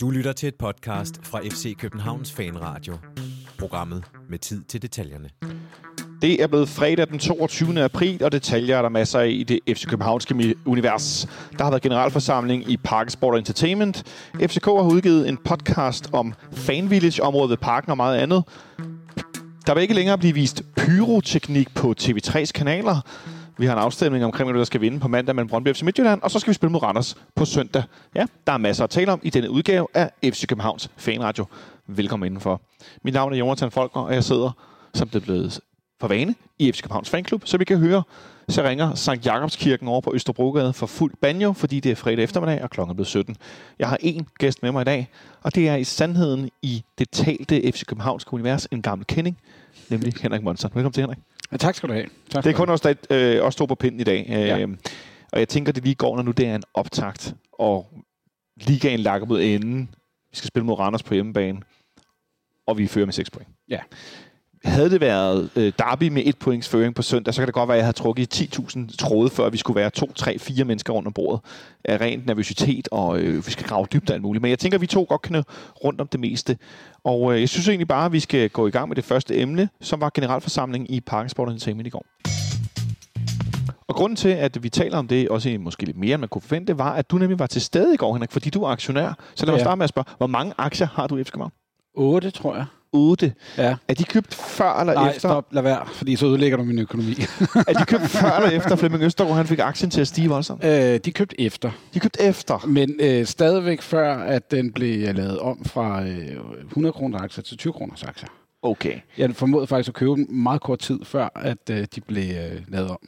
Du lytter til et podcast fra FC Københavns Fanradio. Programmet med tid til detaljerne. Det er blevet fredag den 22. april, og detaljer er der masser af i det FC Københavnske univers. Der har været generalforsamling i Parksport Entertainment. FCK har udgivet en podcast om Fanvillage-området ved parken og meget andet. Der vil ikke længere blive vist pyroteknik på TV3's kanaler. Vi har en afstemning omkring, hvem der skal vinde på mandag mellem Brøndby FC Midtjylland, og så skal vi spille mod Randers på søndag. Ja, der er masser at tale om i denne udgave af FC Københavns Fanradio. Velkommen indenfor. Mit navn er Jonathan Folker, og jeg sidder, som det er blevet for vane, i FC Københavns Fanklub, så vi kan høre, så ringer Sankt Jakobskirken over på Østerbrogade for fuld banjo, fordi det er fredag eftermiddag, og klokken er blevet 17. Jeg har en gæst med mig i dag, og det er i sandheden i det talte FC Københavnske univers en gammel kending, nemlig Henrik Monsen. Velkommen til, Henrik. Ja, tak skal du have. Tak det er kun os, der øh, også står på pinden i dag. Ja. Øh, og jeg tænker, det lige går, når nu det er en optakt, og ligaen lakker mod enden. Vi skal spille mod Randers på hjemmebane, og vi fører med 6 point. Ja. Havde det været øh, Derby med et points føring på søndag, så kan det godt være, at jeg havde trukket 10.000 tråde, før vi skulle være to, tre, fire mennesker rundt om bordet. Af rent nervøsitet, og øh, vi skal grave dybt alt muligt. Men jeg tænker, at vi to godt kan rundt om det meste. Og øh, jeg synes egentlig bare, at vi skal gå i gang med det første emne, som var generalforsamling i Parken Sport Entertainment i går. Og grunden til, at vi taler om det, også måske lidt mere, end man kunne forvente, var, at du nemlig var til stede i går, Henrik, fordi du er aktionær. Så lad os Ja. starte med at spørge, hvor mange aktier har du i FC København? 8, tror jeg. 8. Ja. Er de købt før eller Nej, efter? stop, lad være, fordi så ødelægger du min økonomi. Er de købt før eller efter Flemming Østergaard, han fik aktien til at stige voldsomt? øh, de købte efter, De købt efter. men øh, stadigvæk før, at den blev lavet om fra øh, 100 kroner aktier til 20 kroner aktier. Okay. Jeg formåede faktisk at købe dem meget kort tid før, at øh, de blev øh, lavet om.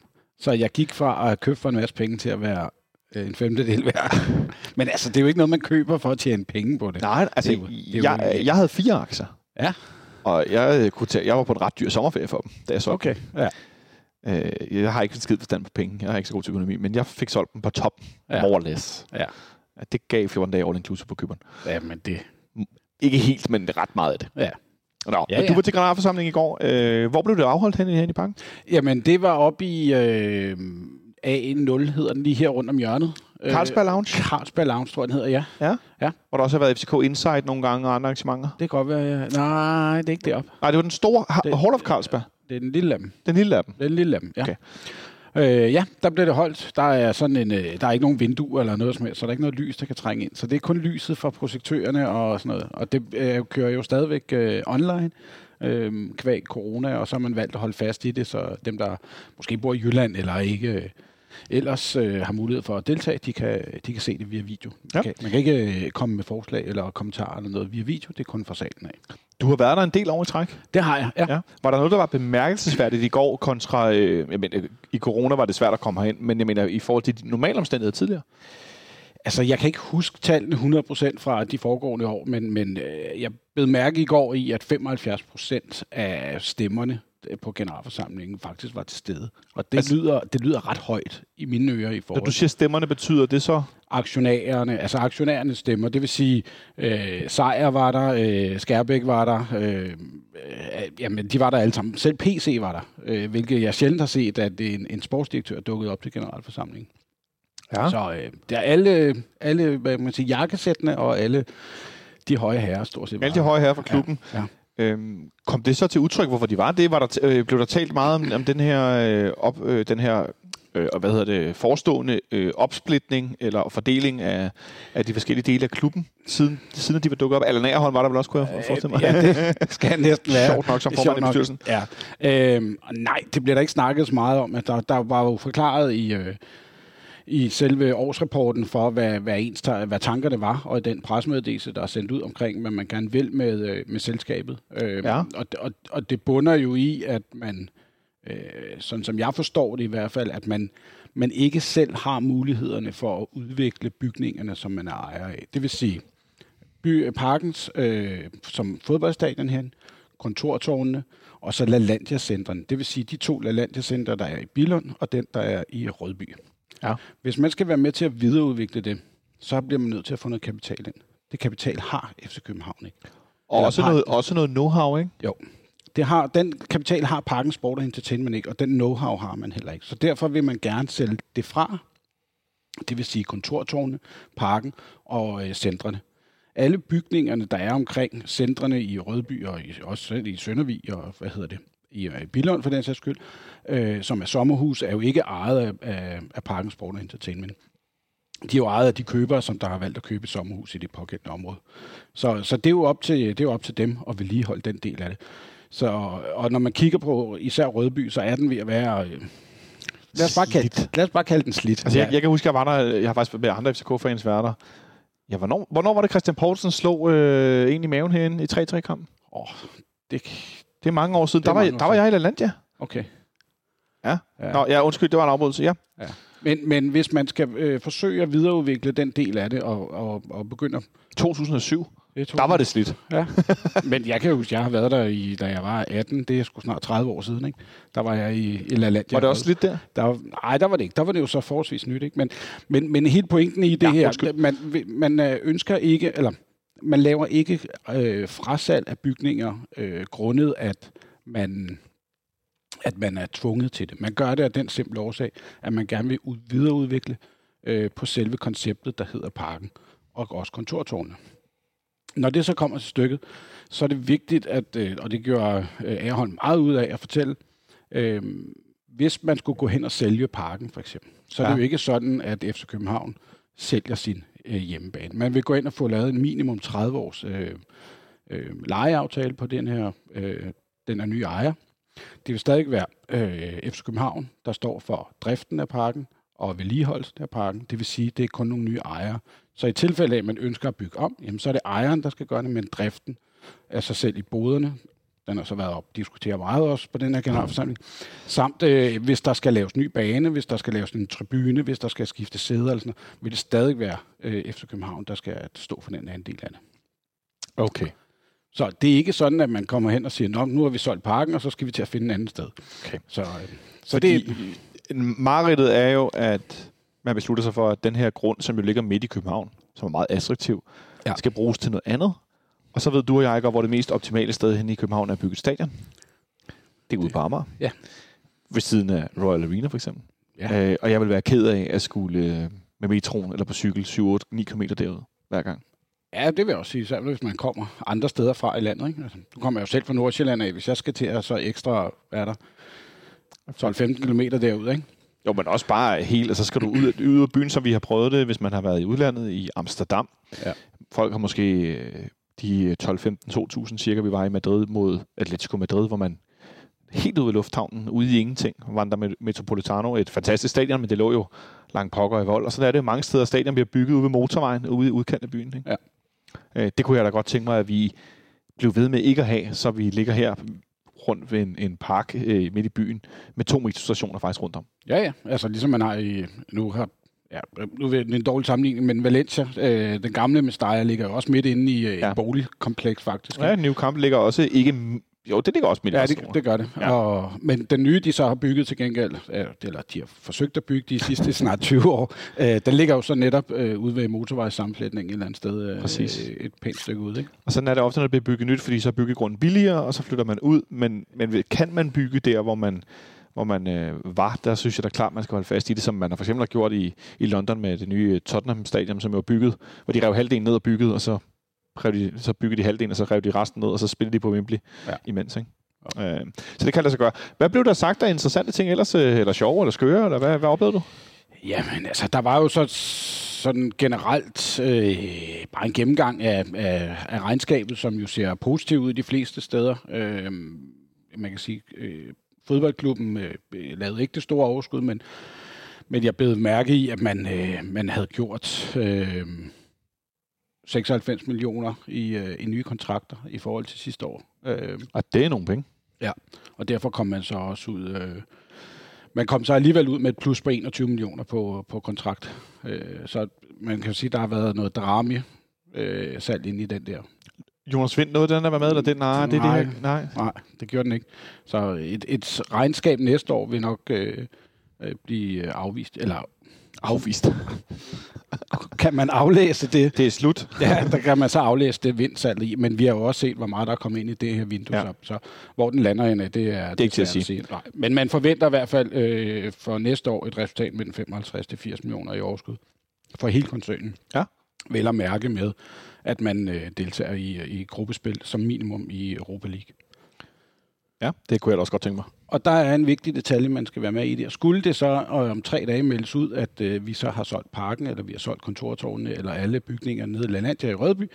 Så jeg gik fra at købt for en masse penge til at være øh, en femtedel værd. men altså, det er jo ikke noget, man køber for at tjene penge på det. Nej, altså, Det er jo- det er jeg, jeg havde fire aktier. Ja. Og jeg, øh, kunne tage, jeg var på en ret dyr sommerferie for dem, da jeg solgte Okay, ja. Øh, jeg har ikke en skid forstand på penge. Jeg har ikke så god til økonomi, men jeg fik solgt dem på top. Ja. More or less. Ja. Det gav 14 dage all inclusive på køberen. ja, men det... Ikke helt, men ret meget af det. Ja. Nå, Ja. Du var til generalforsamling i går. Øh, hvor blev det afholdt hen i, hen i parken? Jamen, det var oppe i øh, A10 hedder den lige her rundt om hjørnet. Øh, Carlsberg Lounge? Carlsberg Lounge, tror jeg, den hedder, ja. Ja. Ja. Hvor der også har været FCK Insight nogle gange og andre arrangementer. Det kan godt være, ja. Nej, det er ikke deroppe. Nej, det var den store det, Hall of Carlsberg. Det er den lille af dem. Den lille af dem. Det er den lille af dem, ja. Okay. Øh, ja, der blev det holdt. Der er sådan en, øh, der er ikke nogen vinduer eller noget som helst, så der er ikke noget lys, der kan trænge ind. Så det er kun lyset fra projektørerne og sådan noget. Og det øh, kører jo stadigvæk øh, online øh, kvæg corona, og så har man valgt at holde fast i det, så dem, der måske bor i Jylland eller ikke øh, ellers øh, har mulighed for at deltage, de kan, de kan se det via video. Ja. Man, kan, man kan ikke øh, komme med forslag eller kommentarer eller noget via video, det er kun fra salen af. Du har været der en del år i træk. Det har jeg, ja. Ja. Var der noget, der var bemærkelsesværdigt i går kontra... Øh, jeg mener, I corona var det svært at komme herind, men jeg mener, i forhold til de normale omstændigheder tidligere. Altså, jeg kan ikke huske tallene 100% fra de foregående år, men, men øh, jeg blev mærke i går i, at 75% af stemmerne på generalforsamlingen faktisk var til stede. Og det, Altså- lyder, det lyder ret højt i mine ører i Når forhold du til siger stemmerne, betyder det så... aktionærerne, altså aktionærerne stemmer. Det vil sige, øh, Sejer var der, øh, Skærbæk var der, øh, øh, jamen de var der alle sammen. Selv PC var der, øh, hvilket jeg sjældent har set, at en, en sportsdirektør dukkede op til generalforsamlingen. Ja. Så øh, der er alle, alle hvad man sige, jakkesættene og alle de høje herrer stort set. Alle de høje her fra klubben. Ja, Øhm, kom det så til udtryk, hvorfor de var det? Var der øh, blev der talt meget om, om den her, øh, op, øh, den her øh, og hvad hedder det, forestående øh, opsplitning eller fordeling af, af de forskellige dele af klubben, siden, siden de var dukket op? Allan Agerholm var der vel også, kunne jeg forestille mig? Ja, det skal næsten være. Sjovt nok som formand i bestyrelsen. Ja. Øhm, og nej, det bliver der ikke snakket så meget om. At der, der var jo forklaret i, øh, i selve årsrapporten for, hvad, hvad, ens, hvad tankerne var, og i den presmeddelelse, der er sendt ud omkring, hvad man gerne vil med, øh, med selskabet. Øh, Ja. og, og, og det bunder jo i, at man, øh, sådan som jeg forstår det i hvert fald, at man, man ikke selv har mulighederne for at udvikle bygningerne, som man er ejer af. Det vil sige, by, parkens, øh, som fodboldstadion hen, kontortårnene, og så LaLandia-centrene. Det vil sige de to LaLandia-centre, der er i Billund, og den, der er i Rødby. Ja. Hvis man skal være med til at videreudvikle det, så bliver man nødt til at få noget kapital ind. Det kapital har FC København ikke. Og Eller også noget, også noget know-how, ikke? Jo. Det har, den kapital har Parken Sport og Entertainment ikke, og den know-how har man heller ikke. Så derfor vil man gerne sælge det fra Det vil sige kontortårne, parken og øh, centrene. Alle bygningerne, der er omkring centrene i Rødby og i, også i Søndervig og hvad hedder det, i øh, Billund for den sags skyld, øh, som er sommerhus, er jo ikke ejet af, af, af Parken Sport og Entertainment. De er jo ejet af de købere, som der har valgt at købe et sommerhus i det pågældende område. Så, så det, er jo op til, det er jo op til dem at vedligeholde den del af det. Så, og når man kigger på især Rødby, så er den ved at være... Øh, lad, os bare kalde, lad os bare kalde den slidt. Altså, jeg, jeg kan huske, jeg var der, jeg har faktisk været med andre FCK-fans værter. Ja, hvornår, hvornår var det Christian Poulsen slog øh, en i maven herinde i 3-3-kampen? Åh, det, Det er mange år siden. Er Der var, mange år der var jeg i LaLandia. okay. Ja. Ja. Nå, ja, undskyld, det var en afbrydelse. Ja. Men, men hvis man skal øh, forsøge at videreudvikle den del af det, og, og, og begynde at 2007. Det Der var det slidt. Ja. Men jeg kan huske, jeg har været der, i, da jeg var 18. Det er sgu snart 30 år siden. Ikke? Der var jeg i, i La Landia. Var det også slidt der? Der, var- nej, der var det ikke. Der var det jo så forholdsvis nyt. Ikke? Men, men, men helt pointen i det Ja, her, undskyld. man, man øh, ønsker ikke, eller man laver ikke øh, frasalg af bygninger øh, grundet, at man, at man er tvunget til det. Man gør det af den simple årsag, at man gerne vil ud, videreudvikle øh, på selve konceptet, der hedder parken, og også kontortårne. Når det så kommer til stykket, så er det vigtigt, at, øh, og det gjorde øh, Aarholm meget ud af at fortælle, øh, hvis man skulle gå hen og sælge parken for eksempel, så er Ja. det jo ikke sådan, at FC København sælger sin øh, hjemmebane. Man vil gå ind og få lavet en minimum 30 års øh, øh, lejeaftale på den her, øh, den her nye ejer. Det vil stadig være øh, FC København, der står for driften af parken og vedligeholdelsen af parken. Det vil sige, at det er kun nogle nye ejere. Så i tilfælde af, at man ønsker at bygge om, jamen, så er det ejeren, der skal gøre det, men driften af sig selv i boderne, den har så været op diskuteret meget også på den her generalforsamling. Samt øh, hvis der skal laves ny bane, hvis der skal laves en tribune, hvis der skal skifte sæder, eller sådan noget, vil det stadig være øh, FC København, der skal stå for den anden del af det. Okay. Så det er ikke sådan, at man kommer hen og siger, Nå, nu har vi solgt parken, og så skal vi til at finde en anden sted. Okay. Så, øh, så Fordi det, mareridtet er jo, at man beslutter sig for, at den her grund, som jo ligger midt i København, som er meget attraktiv, Ja. skal bruges til noget andet. Og så ved du og jeg godt, hvor det mest optimale sted hen i København er at bygge et stadion. Det er ude på Amager. Ja. Ved siden af Royal Arena for eksempel. Ja. Øh, og jeg vil være ked af at skulle øh, med metroen eller på cykel 7, 8, 9 km derud hver gang. Ja, det vil jeg også sige, især hvis man kommer andre steder fra i landet. Ikke? Altså, nu kommer jo selv fra Nordsjælland af. Hvis jeg skal til at så ekstra, er der, 12-15 km derud, ikke? Jo, men også bare helt, og så skal du ud, ud af byen, som vi har prøvet det, hvis man har været i udlandet i Amsterdam. Ja. Folk har måske øh, de 12-15-2.000 cirka, vi var i Madrid mod Atletico Madrid, hvor man helt ude i lufthavnen, ude i ingenting, vandrer med Metropolitano, et fantastisk stadion, men det lå jo langt pokker i vold, og så er det mange steder, stadion bliver bygget ude ved motorvejen, ude i udkanten af byen. Ikke? Ja. Øh, det kunne jeg da godt tænke mig, at vi blev ved med ikke at have, så vi ligger her rundt ved en, en park øh, midt i byen, med to metrostationer faktisk rundt om. Ja, ja. Altså ligesom man har i... Nu har Ja, nu er det en dårlig sammenligning, men Valencia, øh, den gamle Mestalla, ligger jo også midt inde i øh, Ja. et boligkompleks, faktisk. Ja, New Camp ligger også ikke... Jo, det ligger også i Ja, det, det gør det. Ja. Og, men den nye, de så har bygget til gengæld, øh, eller de har forsøgt at bygge de sidste snart 20 år, øh, den ligger jo så netop øh, ude ved motorvejssammenflætningen et eller andet sted. Øh, Præcis. øh, Et pænt stykke ud, ikke? Og sådan er det ofte, når det bliver bygget nyt, fordi så er byggegrunden billigere, og så flytter man ud. Men, men kan man bygge der, hvor man, hvor man øh, var, der synes jeg da klart, man skal holde fast i det, som man har for eksempel har gjort i, i London med det nye Tottenham Stadion, som jo er bygget, hvor de rev halvdelen ned og byggede, og så, rev de, så byggede de halvdelen, og så rev de resten ned, og så spillede de på Wembley Ja. imens. Ikke? Øh, så det kan lade sig gøre. Hvad blev der sagt af interessante ting ellers, øh, eller sjove, eller skøre, eller hvad, hvad oplevede du? Jamen, altså, der var jo så sådan generelt øh, bare en gennemgang af, af, af regnskabet, som jo ser positivt ud de fleste steder. Øh, man kan sige, øh, fodboldklubben øh, lavede ikke det store overskud, men, men jeg blev mærke i, at man, øh, man havde gjort øh, 96 millioner i, øh, i nye kontrakter i forhold til sidste år. Øh, Og det er nogle penge. og derfor kom man så også ud... Øh, man kom så alligevel ud med et plus på 21 millioner på, på kontrakt. Øh, så man kan sige, at der har været noget drama øh, salg ind i den der. Jonas Vind, noget den der var med, eller det? Nej, det er Nej. det her. Nej. Nej, det gjorde den ikke. Så et, et regnskab næste år vil nok øh, øh, blive afvist. Eller Afvist. kan man aflæse det? Det er slut. Ja, der kan man så aflæse det vindsalget i, men vi har jo også set, hvor meget der er kommet ind i det her vindue, ja. Så, hvor den lander ind, det er, det ikke til at svært sige. Nej. Men man forventer i hvert fald øh, for næste år et resultat mellem 55 til 80 millioner i overskud. for hele koncernen. Ja. Vel at mærke med, at man øh, deltager i, i gruppespil som minimum i Europa League. Ja, det kunne jeg da også godt tænke mig. Og der er en vigtig detalje, man skal være med i det. Skulle det så øh, om tre dage meldes ud, at øh, vi så har solgt parken, eller vi har solgt kontortårnene, eller alle bygninger nede i Lalandia i Rødby,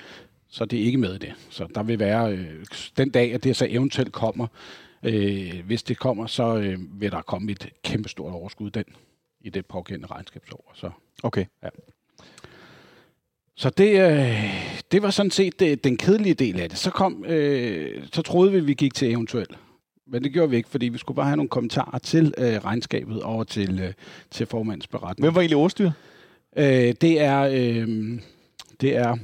så det er ikke med i det. Så der vil være, øh, den dag, at det så eventuelt kommer, øh, hvis det kommer, så øh, vil der komme et kæmpestort overskud den, i det pågældende regnskabsår. Så, Okay. så det, øh, det var sådan set det, den kedelige del af det. Så, kom, øh, så troede vi, at vi gik til eventuelt. Men det gjorde vi ikke, fordi vi skulle bare have nogle kommentarer til øh, regnskabet og til, øh, til formandens beretning. Hvem var egentlig ordstyr? Øh, det er øh, det er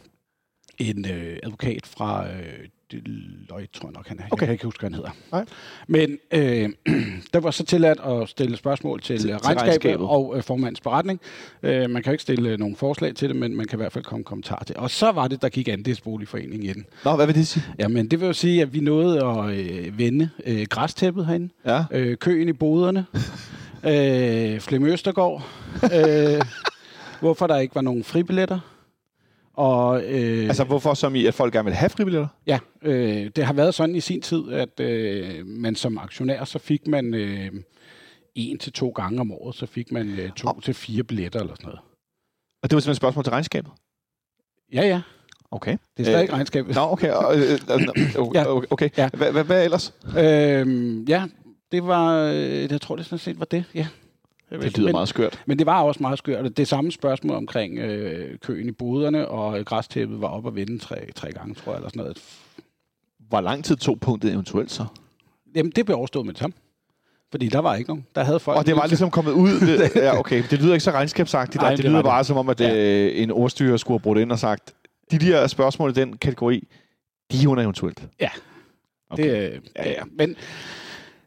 en øh, advokat fra øh, Deloitte, tror jeg nok, han er. Okay. Jeg kan ikke huske, hvad han hedder. Nej. Men øh, der var så tilladt at stille spørgsmål til, Til- til regnskabet, regnskabet. og øh, formandens beretning. Øh, man kan jo ikke stille øh, nogen forslag til det, men man kan i hvert fald komme kommentarer til. Og så var det, der gik andelsboligforeningen i den. Nå, hvad vil det sige? Jamen, det vil jo sige, at vi nåede at øh, vende øh, græstæppet herinde Ja. øh, køen i boderne, øh, Flem Østergaard, øh, hvorfor der ikke var nogen fribilletter. Og øh, Altså, hvorfor som i, at folk gerne vil have fribilletter? ja, øh, det har været sådan i sin tid, at øh, man som aktionær, så fik man øh, en til to gange om året, så fik man øh, to til fire billetter eller sådan noget. Og det var simpelthen et spørgsmål til regnskabet? Ja, ja, Okay. det er stadig ikke regnskabet. Nå, okay. øh, øh, øh, okay. okay. Ja. Hvad, hvad, hvad ellers? Øh, ja, det var, øh, jeg tror det sådan set var det, ja. Det lyder men- meget skørt. Men det var også meget skørt. Det samme spørgsmål omkring øh, køen i boderne, og græstæppet var op og vende tre, tre gange, tror jeg, eller sådan noget. Hvor lang tid tog punktet eventuelt så? Jamen, det blev overstået med det samme. Fordi der var ikke nogen. Der havde folk... Og det var ligesom kommet ud. Det, ja, okay. Det lyder ikke så regnskabsagtigt. Nej, det, det lyder det. bare som om, at øh, en ordstyrer skulle have brugt ind og sagt, de der spørgsmål i den kategori, de er under eventuelt. Ja. Okay. Det, øh, ja, ja. Men,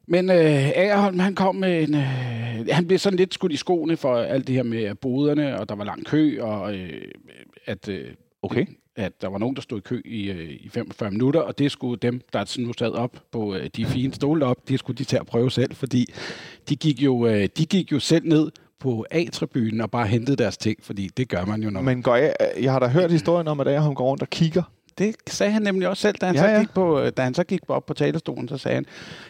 men øh, Agerholm, han kom med en... Øh, han blev sådan lidt skudt i skoene for alt det her med boderne, og der var lang kø, og øh, at... Øh, Okay. at der var nogen, der stod i kø i, øh, i 45 minutter, og det skulle dem, der nu sad op på øh, de fine stole op, det skulle de til at prøve selv, fordi de gik jo, øh, de gik jo selv ned på A-tribunen og bare hentede deres ting, fordi det gør man jo, man... Men går jeg, jeg har da hørt historien om, at Agerholm går rundt og kigger. Det sagde han nemlig også selv, da han, Ja, så, ja. gik på, øh, da han så gik op på talerstolen, så sagde han,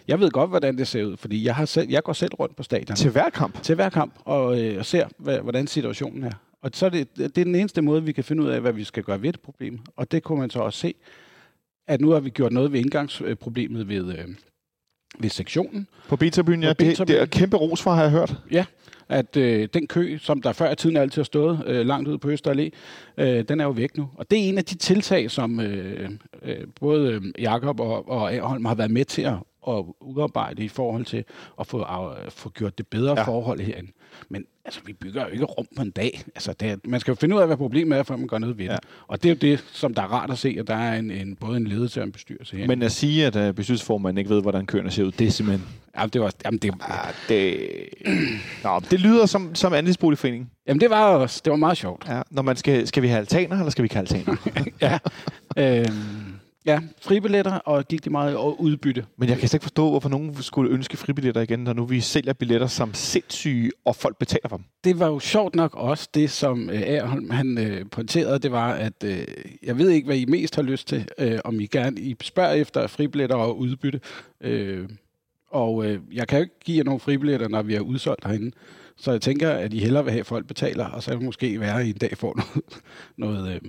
jeg ved godt, hvordan det ser ud, fordi jeg, har selv, jeg går selv rundt på stadion Til hver kamp. til hver kamp og, øh, og ser, hvordan situationen er. Og så er det, det er den eneste måde, vi kan finde ud af, hvad vi skal gøre ved det problem. Og det kunne man så også se, at nu har vi gjort noget ved indgangsproblemet ved, øh, ved sektionen. På B-tribunen, ja. På Det, det er kæmpe ros for, har jeg hørt. At øh, den kø, som der før i tiden altid har stået øh, langt ude på Øster Allé, øh, den er jo væk nu. Og det er en af de tiltag, som øh, øh, både øh, Jakob og, og Aarholm har været med til at, at udarbejde i forhold til at få, at få gjort det bedre ja. forhold herinde. Men altså, vi bygger jo ikke rum på en dag. Altså, det er, man skal jo finde ud af, hvad problemet er, før man gør noget ved det. Ja. Og det er jo det, som der er rart at se, at der er en, en, både en ledelse og en bestyrelse herinde. Men at sige, at uh, bestyrelsesformanden ikke ved, hvordan køerne ser ud, det er simpelthen... jamen, det var, jamen, det, Ah, det... Nå, det lyder som, som andelsboligforening. jamen, det var også, det var meget sjovt. Ja, når man skal, skal vi have altaner, eller skal vi ikke have altaner? ja. Øhm, ja, fribilletter, og gik det meget og udbytte. Men jeg kan slet ikke forstå, hvorfor nogen skulle ønske fribilletter igen, når nu vi sælger billetter som sindssyge, og folk betaler for dem. Det var jo sjovt nok også det, som øh, Aarholm han øh, pointerede, det var, at øh, jeg ved ikke, hvad I mest har lyst til, øh, om I gerne I spørger efter fribilletter og udbytte. Øh, og øh, jeg kan jo ikke give jer nogle fribilletter, når vi er udsolgt herinde. Så jeg tænker, at I hellere vil have, at folk betaler, og så måske være, at I en dag får noget, noget, øh,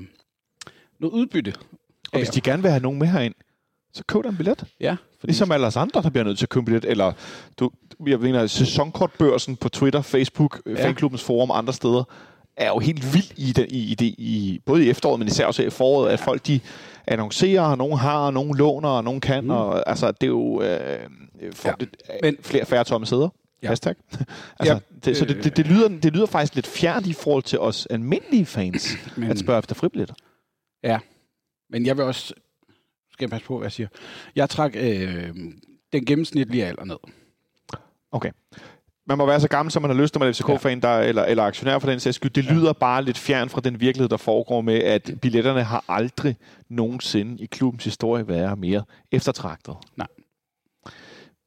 noget udbytte. Og hvis de gerne vil have nogen med herind, så køb dig en billet. Ja, fordi, Ligesom alle os andre, der bliver nødt til at købe en billet. Eller du, jeg mener, sæsonkortbørsen på Twitter, Facebook, ja. Ja. fanklubbens forum og andre steder, er jo helt vild i det, i, i det i, både i efteråret, men især også i foråret, at folk de annoncerer, og nogen har, og nogen låner, og nogen kan. Mm. Og, altså, det er jo øh, for, ja. Ja. det, Men- flere færre tomme sæder. Ja. Ja. Hashtag. altså, Ja. det, så det, det, det, lyder, det lyder faktisk lidt fjernt i forhold til os almindelige fans, Men- at spørge efter fribilletter. Men jeg vil også, skal jeg passe på, hvad jeg siger, jeg trak øh, den gennemsnitlige alder ned. Okay. Man må være så gammel, som man har lyst, når man er FCK-fan, der, eller, eller aktionær for den sags skyld. Det lyder bare lidt fjern fra den virkelighed, der foregår med, at billetterne har aldrig nogensinde i klubbens historie været mere eftertragtet. Nej.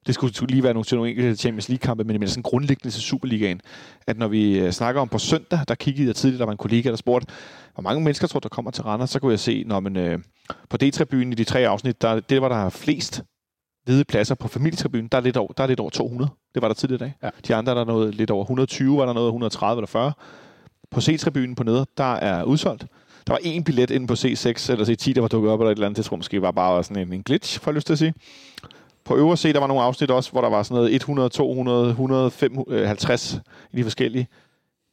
Det skulle lige være nogle, til nogle enkelte Champions League-kampe, men det er sådan grundlæggende til Superligaen, at når vi øh, snakker om på søndag, der kiggede jeg tidligere, der var en kollega, der spurgte, hvor mange mennesker tror der kommer til Randers, så kunne jeg se, når man øh, på D-tribunen i de tre afsnit, der, det var der er flest ledige pladser på familietribunen, der er lidt over, der er lidt over 200. Det var der tidligere i dag. Ja. De andre der er noget lidt over 120, var der noget 130 eller 40. På C-tribunen på nede, der er udsolgt. Der var en billet inde på C6 eller C10, der var dukket op, eller et eller andet. Det tror jeg måske var bare sådan en, en glitch, får jeg lyst til at sige. På øvre C, der var nogle afsnit også, hvor der var sådan noget 100, 200, 150 i de forskellige.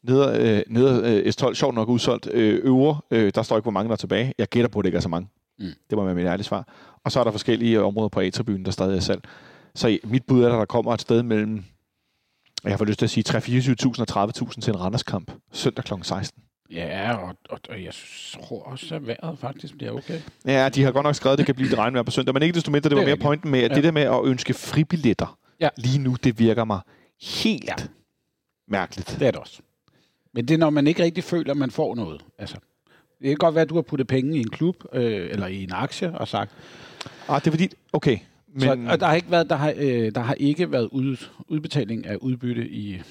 Neder, øh, neder øh, S12, sjovt nok udsolgt. Øh, øvre, øh, der står ikke, hvor mange der er tilbage. Jeg gætter på, at det ikke er så mange. Mm. Det må være mit ærlige svar. Og så er der forskellige områder på A-tribunen, der stadig er salg. Så mit bud er, at der kommer et sted mellem, jeg får lyst til at sige, 3-24.000 og 30.000 til en Randerskamp søndag kl. 16. Ja, og, og, og jeg tror også, at vejret faktisk bliver okay. Ja, de har godt nok skrevet, at det kan blive lidt regnvejr på søndag, men ikke desto mindre, det var Det er mere pointen med, at Ja. det der med at ønske fribilletter Ja. lige nu, det virker mig helt Ja. mærkeligt. Det er det også. Men det er, når man ikke rigtig føler, at man får noget. Altså, det kan godt være, at du har puttet penge i en klub, øh, eller i en aktie, og sagt... Ah, det er fordi, okay, men Men... Så, og der har ikke været, der har, øh, der har ikke været ud, udbetaling af udbytte i...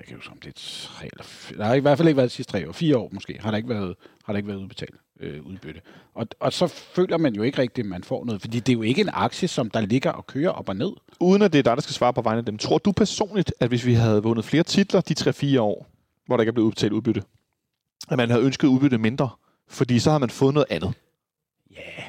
Jeg kan jo huske, om det er tre eller fire, Der har i hvert fald ikke været de sidste tre år. Fire år måske har der ikke været, har der ikke været udbetalt øh, udbytte. Og, og så føler man jo ikke rigtigt, at man får noget. Fordi det er jo ikke en aktie, som der ligger og kører op og ned. uden at det er dig, der skal svare på vegne af dem, tror du personligt, at hvis vi havde vundet flere titler de 3-4 år, hvor der ikke er blevet udbetalt udbytte, at man havde ønsket udbytte mindre? Fordi så har man fået noget andet. Ja.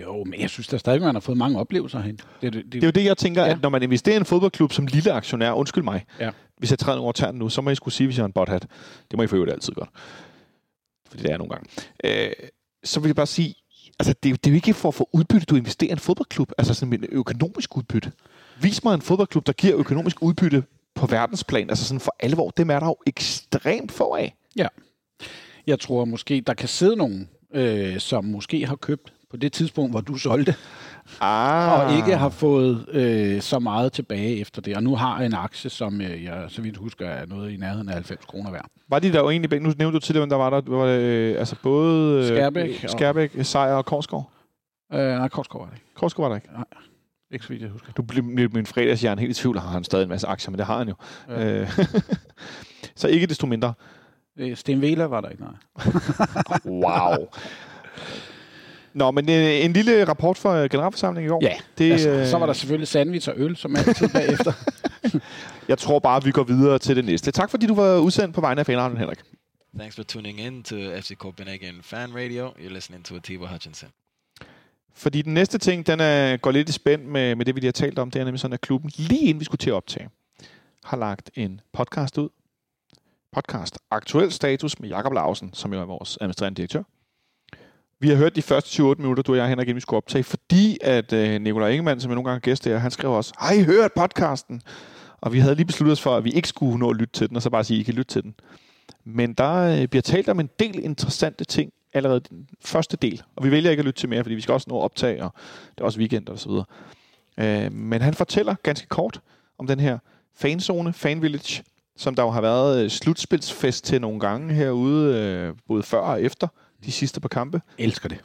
Jo, men jeg synes da stadig, man har fået mange oplevelser hen. Det, det, Det er jo det, jeg tænker. Ja. at når man investerer i en fodboldklub som lille aktionær, undskyld mig, Ja hvis jeg træder over tæren nu, så må I skulle sige, hvis jeg har en bothat. Det må I for øvrigt altid godt. Fordi det er jeg nogle gange. Øh, så vil jeg bare sige, altså det, er det er jo ikke for at få udbytte, du investerer i en fodboldklub. Altså sådan en økonomisk udbytte. Vis mig en fodboldklub, der giver økonomisk udbytte på verdensplan. Altså sådan for alvor. Dem er der jo ekstremt få af. Jeg tror måske, der kan sidde nogen, øh, som måske har købt på det tidspunkt, hvor du solgte, Ah. og ikke har fået øh, så meget tilbage efter det. Og nu har jeg en aktie, som øh, jeg så vidt husker er noget i nærheden af 90 kroner værd. Var de der jo egentlig begge? Nu nævnte du tidligere, der var der. Var det, øh, altså både øh, Skærbæk og- Skærbæk, Sejr og Korsgaard. Øh, nej, Korsgaard var det ikke. Korsgaard var der ikke. Ikke så vidt, jeg husker. Du blev min fredagshjern helt i tvivl, har han stadig en masse aktier, men det har han jo. Ja. Ja. Øh, så ikke desto mindre. Øh, Sten Vela var der ikke, nej. Wow. Nå, men øh, en lille rapport for øh, generalforsamlingen i går. Ja, det, altså, øh, så var der selvfølgelig sandwich og øl, som altid bagefter. Jeg tror bare, vi går videre til det næste. Tak fordi du var udsendt på vegne af fanradion, Henrik. Thanks for tuning in to FC Copenhagen Fan Radio. You're listening to Atiba Hutchinson. Fordi den næste ting, den er, går lidt i spænd med, med det, vi lige har talt om. Det er nemlig sådan, at klubben, lige inden vi skulle til at optage, har lagt en podcast ud. Podcast Aktuel Status med Jakob Lausen, som jo er vores administrerende direktør. Vi har hørt de første 28 minutter, du og jeg, Henrik, inden vi skulle optage, fordi at øh, Nikolaj Ingemann, som jeg nogle gange gæst her, han skrev også, har I hørt podcasten? Og vi havde lige besluttet os for, at vi ikke skulle nå at lytte til den, og så bare sige, at I kan lytte til den. Men der øh, bliver talt om en del interessante ting allerede den første del. Og vi vælger ikke at lytte til mere, fordi vi skal også nå at optage, og det er også weekend og så videre. Øh, men han fortæller ganske kort om den her fanzone, Fan Village, som der jo har været øh, slutspilsfest til nogle gange herude, øh, både før og efter de sidste par kampe. elsker det.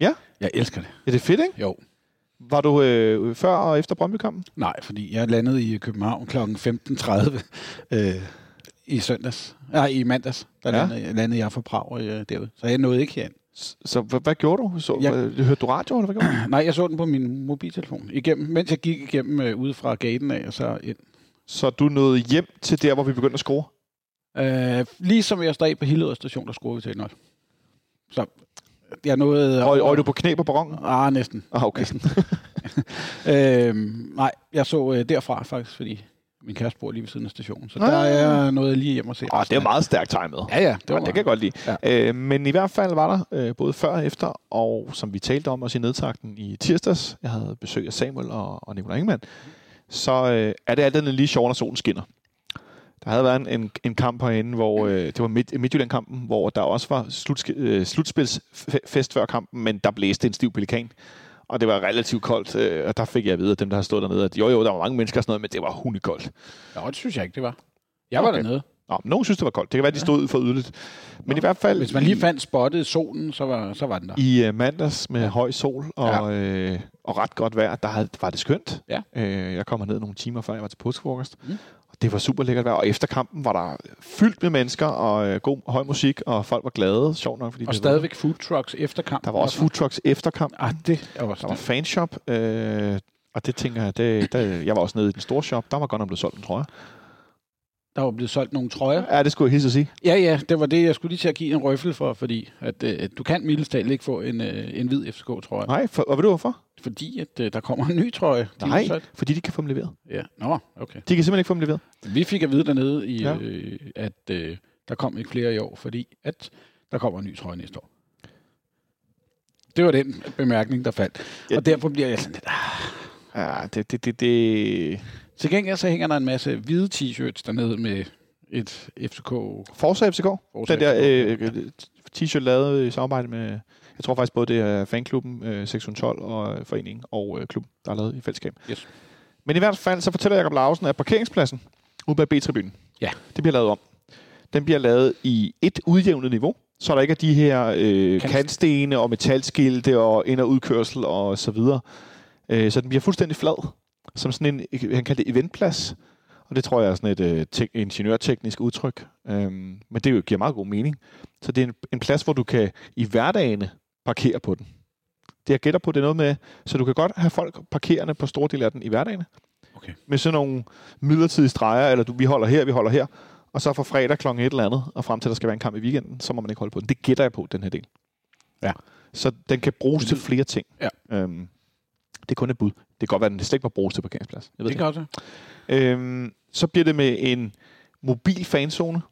Ja? Jeg elsker det. Ja, det er fedt, ikke? Jo. Var du øh, før og efter Brøndby-kampen? Nej, fordi jeg landede i København kl. 15.30 øh, i søndags. Nej, i mandags. Der Ja. landede, landede jeg fra Prag øh, derude. Så jeg nåede ikke herind. Så hvad, hvad gjorde du? Så, Jeg- hvad, hørte du radio, eller hvad gjorde du? Nej, jeg så den på min mobiltelefon. Igennem, mens jeg gik igennem øh, ude fra gaten af, og så ind. Så du nåede hjem til der, hvor vi begyndte at score? Øh, lige som jeg stod på Hillerød station, der skruede vi til 1 Så jeg nåede... Og, og er du på knæ på perronen? Ah, næsten. Ah, okay. øh, nej, jeg så øh, derfra faktisk, fordi min kæreste bor lige ved siden af stationen. Så Ah. der er noget lige hjem og se. Åh, det er meget stærkt timet. Ja, ja. Det, var, det kan jeg godt lide. Ja. Ja. Øh, men i hvert fald var der øh, både før og efter, og som vi talte om også i nedtakten i tirsdags, jeg havde besøg af Samuel og, og Nicolai Ingemann, så øh, er det alt andet lige sjovt, når solen skinner. Der havde været en, en, en kamp herinde, hvor øh, det var midt, Midtjylland-kampen, hvor der også var slut, øh, slutspilsfest før kampen, men der blæste en stiv pelikan. Og det var relativt koldt, øh, og der fik jeg at vide af dem, der har stået dernede, at jo jo, der var mange mennesker og sådan noget, men det var hundekoldt. Nå, det synes jeg ikke, det var. Jeg var Okay. dernede. Nå, nogen synes, det var koldt. Det kan være, de stod ud for yderligt. Men i hvert fald... Hvis man lige fandt spottet solen, så var, så var den der. I uh, mandags med ja. høj sol og, ja. øh, og ret godt vejr, der havde, var det skønt. Ja. Øh, jeg kom ned nogle timer før jeg var til påskefrokost. Mm. Det var super lækkert vejr. Og efter kampen var der fyldt med mennesker og øh, god høj musik, og folk var glade. Sjovt nok, fordi og stadigvæk food trucks efter kampen. Der var også food trucks efter kampen. Ah, det er også Der var fanshop, øh, og det tænker jeg, det, det, jeg var også nede i den store shop. Der var godt nok blevet solgt en trøje. Der var blevet solgt nogle trøjer. Ja, det skulle jeg hilse at sige. Ja, ja, det var det, jeg skulle lige til at give en røffel for, fordi at, øh, du kan mildestal ikke få en, øh, en hvid FCK-trøje. Nej, for, og ved du hvorfor? Fordi at, øh, der kommer en ny trøje. De Nej, fordi de kan få dem leveret. Ja, nå, okay. De kan simpelthen ikke få dem leveret. Vi fik at vide dernede, i, Ja. øh, at øh, der kom ikke flere i år, fordi at der kommer en ny trøje næste år. Det var den bemærkning, der faldt. Ja. Og derfor bliver jeg sådan lidt... Ah. Ja, det, det, det, det... Til gengæld så hænger der en masse hvide t-shirts dernede med et FCK... Forza FCK. Forza Den der FCK. øh, t-shirt lavet i samarbejde med, jeg tror faktisk både det er fanklubben øh, 612 og øh, foreningen og øh, klubben, der er lavet i fællesskab. Yes. Men i hvert fald så fortæller Jacob Lausen, at parkeringspladsen ude bag B-tribunen, Ja. det bliver lavet om. Den bliver lavet i et udjævnet niveau, så der ikke er de her øh, Kant- kantstene og metalskilte og ind- og udkørsel og så videre. Øh, så den bliver fuldstændig flad, som sådan en, han kalder det eventplads. Og det tror jeg er sådan et øh, te- ingeniørteknisk udtryk. Øhm, men det jo giver meget god mening. Så det er en, en plads, hvor du kan i hverdagene parkere på den. Det jeg gætter på, det er noget med, så du kan godt have folk parkerende på store dele af den i hverdagene. Okay. Med sådan nogle midlertidige streger, eller du, vi holder her, vi holder her. Og så fra fredag kl. et eller andet, og frem til der skal være en kamp i weekenden, så må man ikke holde på den. Det gætter jeg på, den her del. Ja. Så den kan bruges til flere ting. Ja. Øhm, det er kun et bud. Det kan godt være, at den slet ikke må bruges til parkeringsplads. Jeg ved Det det også. Øhm, så bliver det med en mobil fanzone.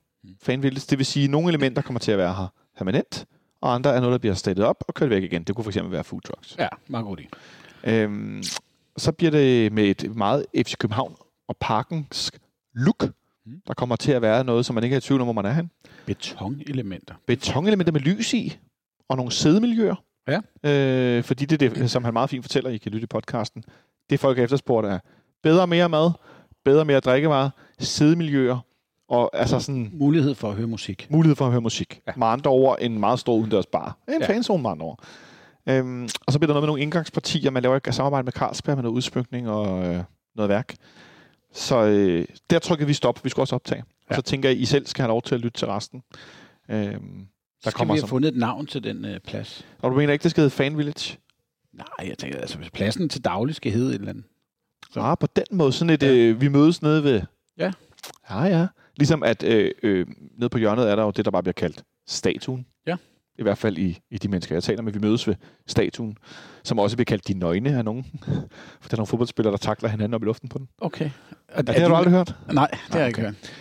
Fanvillage. Det vil sige, at nogle elementer kommer til at være her permanent, og andre er noget, der bliver stillet op og kørt væk igen. Det kunne fx være food trucks. Ja, meget god idé. Øhm, så bliver det med et meget FC København og parkens look. Mm. Der kommer til at være noget, som man ikke er i tvivl om, hvor man er hen. Betonelementer. Betonelementer med lys i, og nogle sædemiljøer. Ja. Øh, fordi det er det, som han meget fint fortæller, I kan lytte i podcasten. Det folk har efterspurgt er bedre mere mad, bedre mere drikkevarer, sædemiljøer, og altså sådan Mulighed for at høre musik. mulighed for at høre musik. Ja. Med andre ord, en meget stor udendørs bar. En ja. Fanzone med andre ord. Øhm, og så bliver der noget med nogle indgangspartier. Man laver et samarbejde med Carlsberg med noget udsmykning og øh, noget værk. Så øh, der trykkede vi stop. Vi skulle også optage. Ja. Og så tænker jeg, I selv skal have lov til at lytte til resten. Øhm, der Der kommer vi have som- fundet et navn til den øh, plads. og du mener ikke, det skal hedde Fan Village? Nej, jeg tænker, altså hvis pladsen til daglig skal hedde et eller andet. Så. Ah, på den måde. Sådan et, Ja. øh, vi mødes nede ved... Ja. Ja, ja. Ligesom at øh, øh, nede på hjørnet er der jo det, der bare bliver kaldt statuen. Ja. I hvert fald i, i de mennesker, jeg taler med. Vi mødes ved statuen, som også bliver kaldt de nøgne af nogen. For der er nogle fodboldspillere, der takler hinanden op i luften på den. Okay. Er, Ja, det har du aldrig hørt. Nej, det har jeg ikke okay. hørt.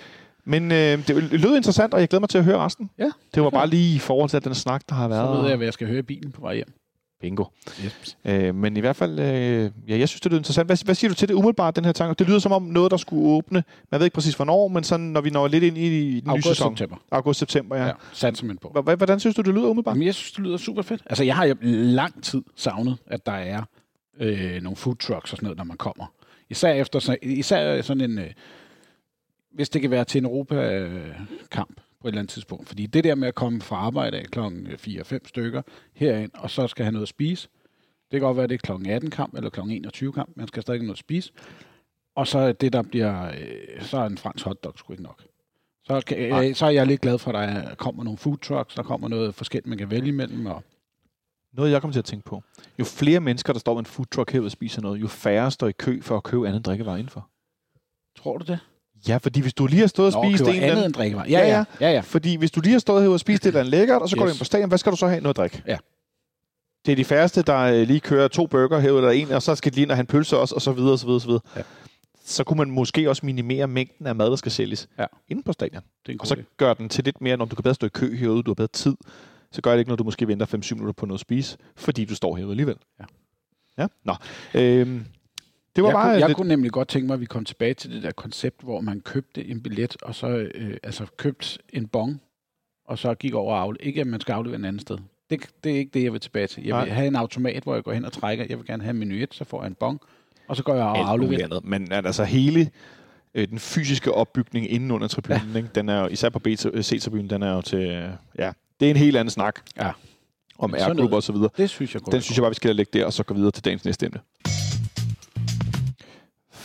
Men øh, det lød interessant, og jeg glæder mig til at høre resten. Ja. Det var bare lige i forhold til den snak, der har været. Så ved jeg, hvad jeg skal høre i bilen på vej hjem. Bingo. Yes. Øh, men i hvert fald, øh, ja, jeg synes, det lyder interessant. Hvad, hvad siger du til det umiddelbart, den her tanke? Det lyder som om noget, der skulle åbne. Man ved ikke præcis, hvornår, men sådan, når vi når lidt ind i den nye August, sæson. september. August-september, ja. Ja, satser man på. Hvordan synes du, det lyder umiddelbart? Jamen, jeg synes, det lyder super fedt. Altså, jeg har jo lang tid savnet, at der er øh, nogle food trucks og sådan noget, når man kommer. Især efter så, især sådan en... Øh, hvis det kan være til en Europa-kamp på et eller andet tidspunkt. Fordi det der med at komme fra arbejde af klokken 4-5 stykker herind, og så skal have noget at spise. Det kan godt være, at det er klokken 18 kamp eller klokken 21 kamp. Man skal stadig have noget at spise. Og så er det, der bliver... Øh, så er en fransk hotdog sgu ikke nok. Så, kan, øh, så er jeg lidt glad for, at der kommer nogle food trucks, der kommer noget forskelligt, man kan vælge imellem. Og, Noget, jeg kommer til at tænke på. Jo flere mennesker, der står med en food truck herude og spiser noget, jo færre står i kø for at købe andet drikkevarer indenfor. tror du det? Ja, fordi hvis du lige har stået og Nå, spist køber en eller andet anden... end. Ja, Ja, ja. ja. ja, ja. Fordi hvis du lige har stået herude og spist et eller andet lækkert, og så går du Yes. ind på stadion, hvad skal du så have? Noget at drikke? Ja. Det er de færreste, der øh, lige kører to burger herude, eller en, og så skal de lige ind og have en pølse også, og så videre, og så videre, og så videre. Ja. Så kunne man måske også minimere mængden af mad, der skal sælges Ja. inde på stadion. Det er Og så gør den til lidt mere, når du kan bedre stå i kø herude, du har bedre tid. Så gør det ikke, når du måske venter 5-7 minutter på noget at spise, fordi du står herude alligevel. Ja. Ja, nå. Øhm, det var jeg, bare kunne, jeg lidt... kunne nemlig godt tænke mig, at vi kom tilbage til det der koncept, hvor man købte en billet, og så øh, altså købte en bong, og så gik over og afle- Ikke, at man skal aflevere en anden sted. Det, det er ikke det, jeg vil tilbage til. Jeg vil Nej. have en automat, hvor jeg går hen og trækker. Jeg vil gerne have en menu 1, så får jeg en bong, og så går jeg og afleverer. andet. Men altså hele øh, den fysiske opbygning inden under tribunen. Ja. Ikke? Den er jo, især på C-tribunen, den er jo til... Øh, ja, det er en helt anden snak. Ja. Om R-klubber og så videre. Det synes jeg godt. Den synes jeg bare, vi skal ligge der, og så gå videre til dagens næste emne.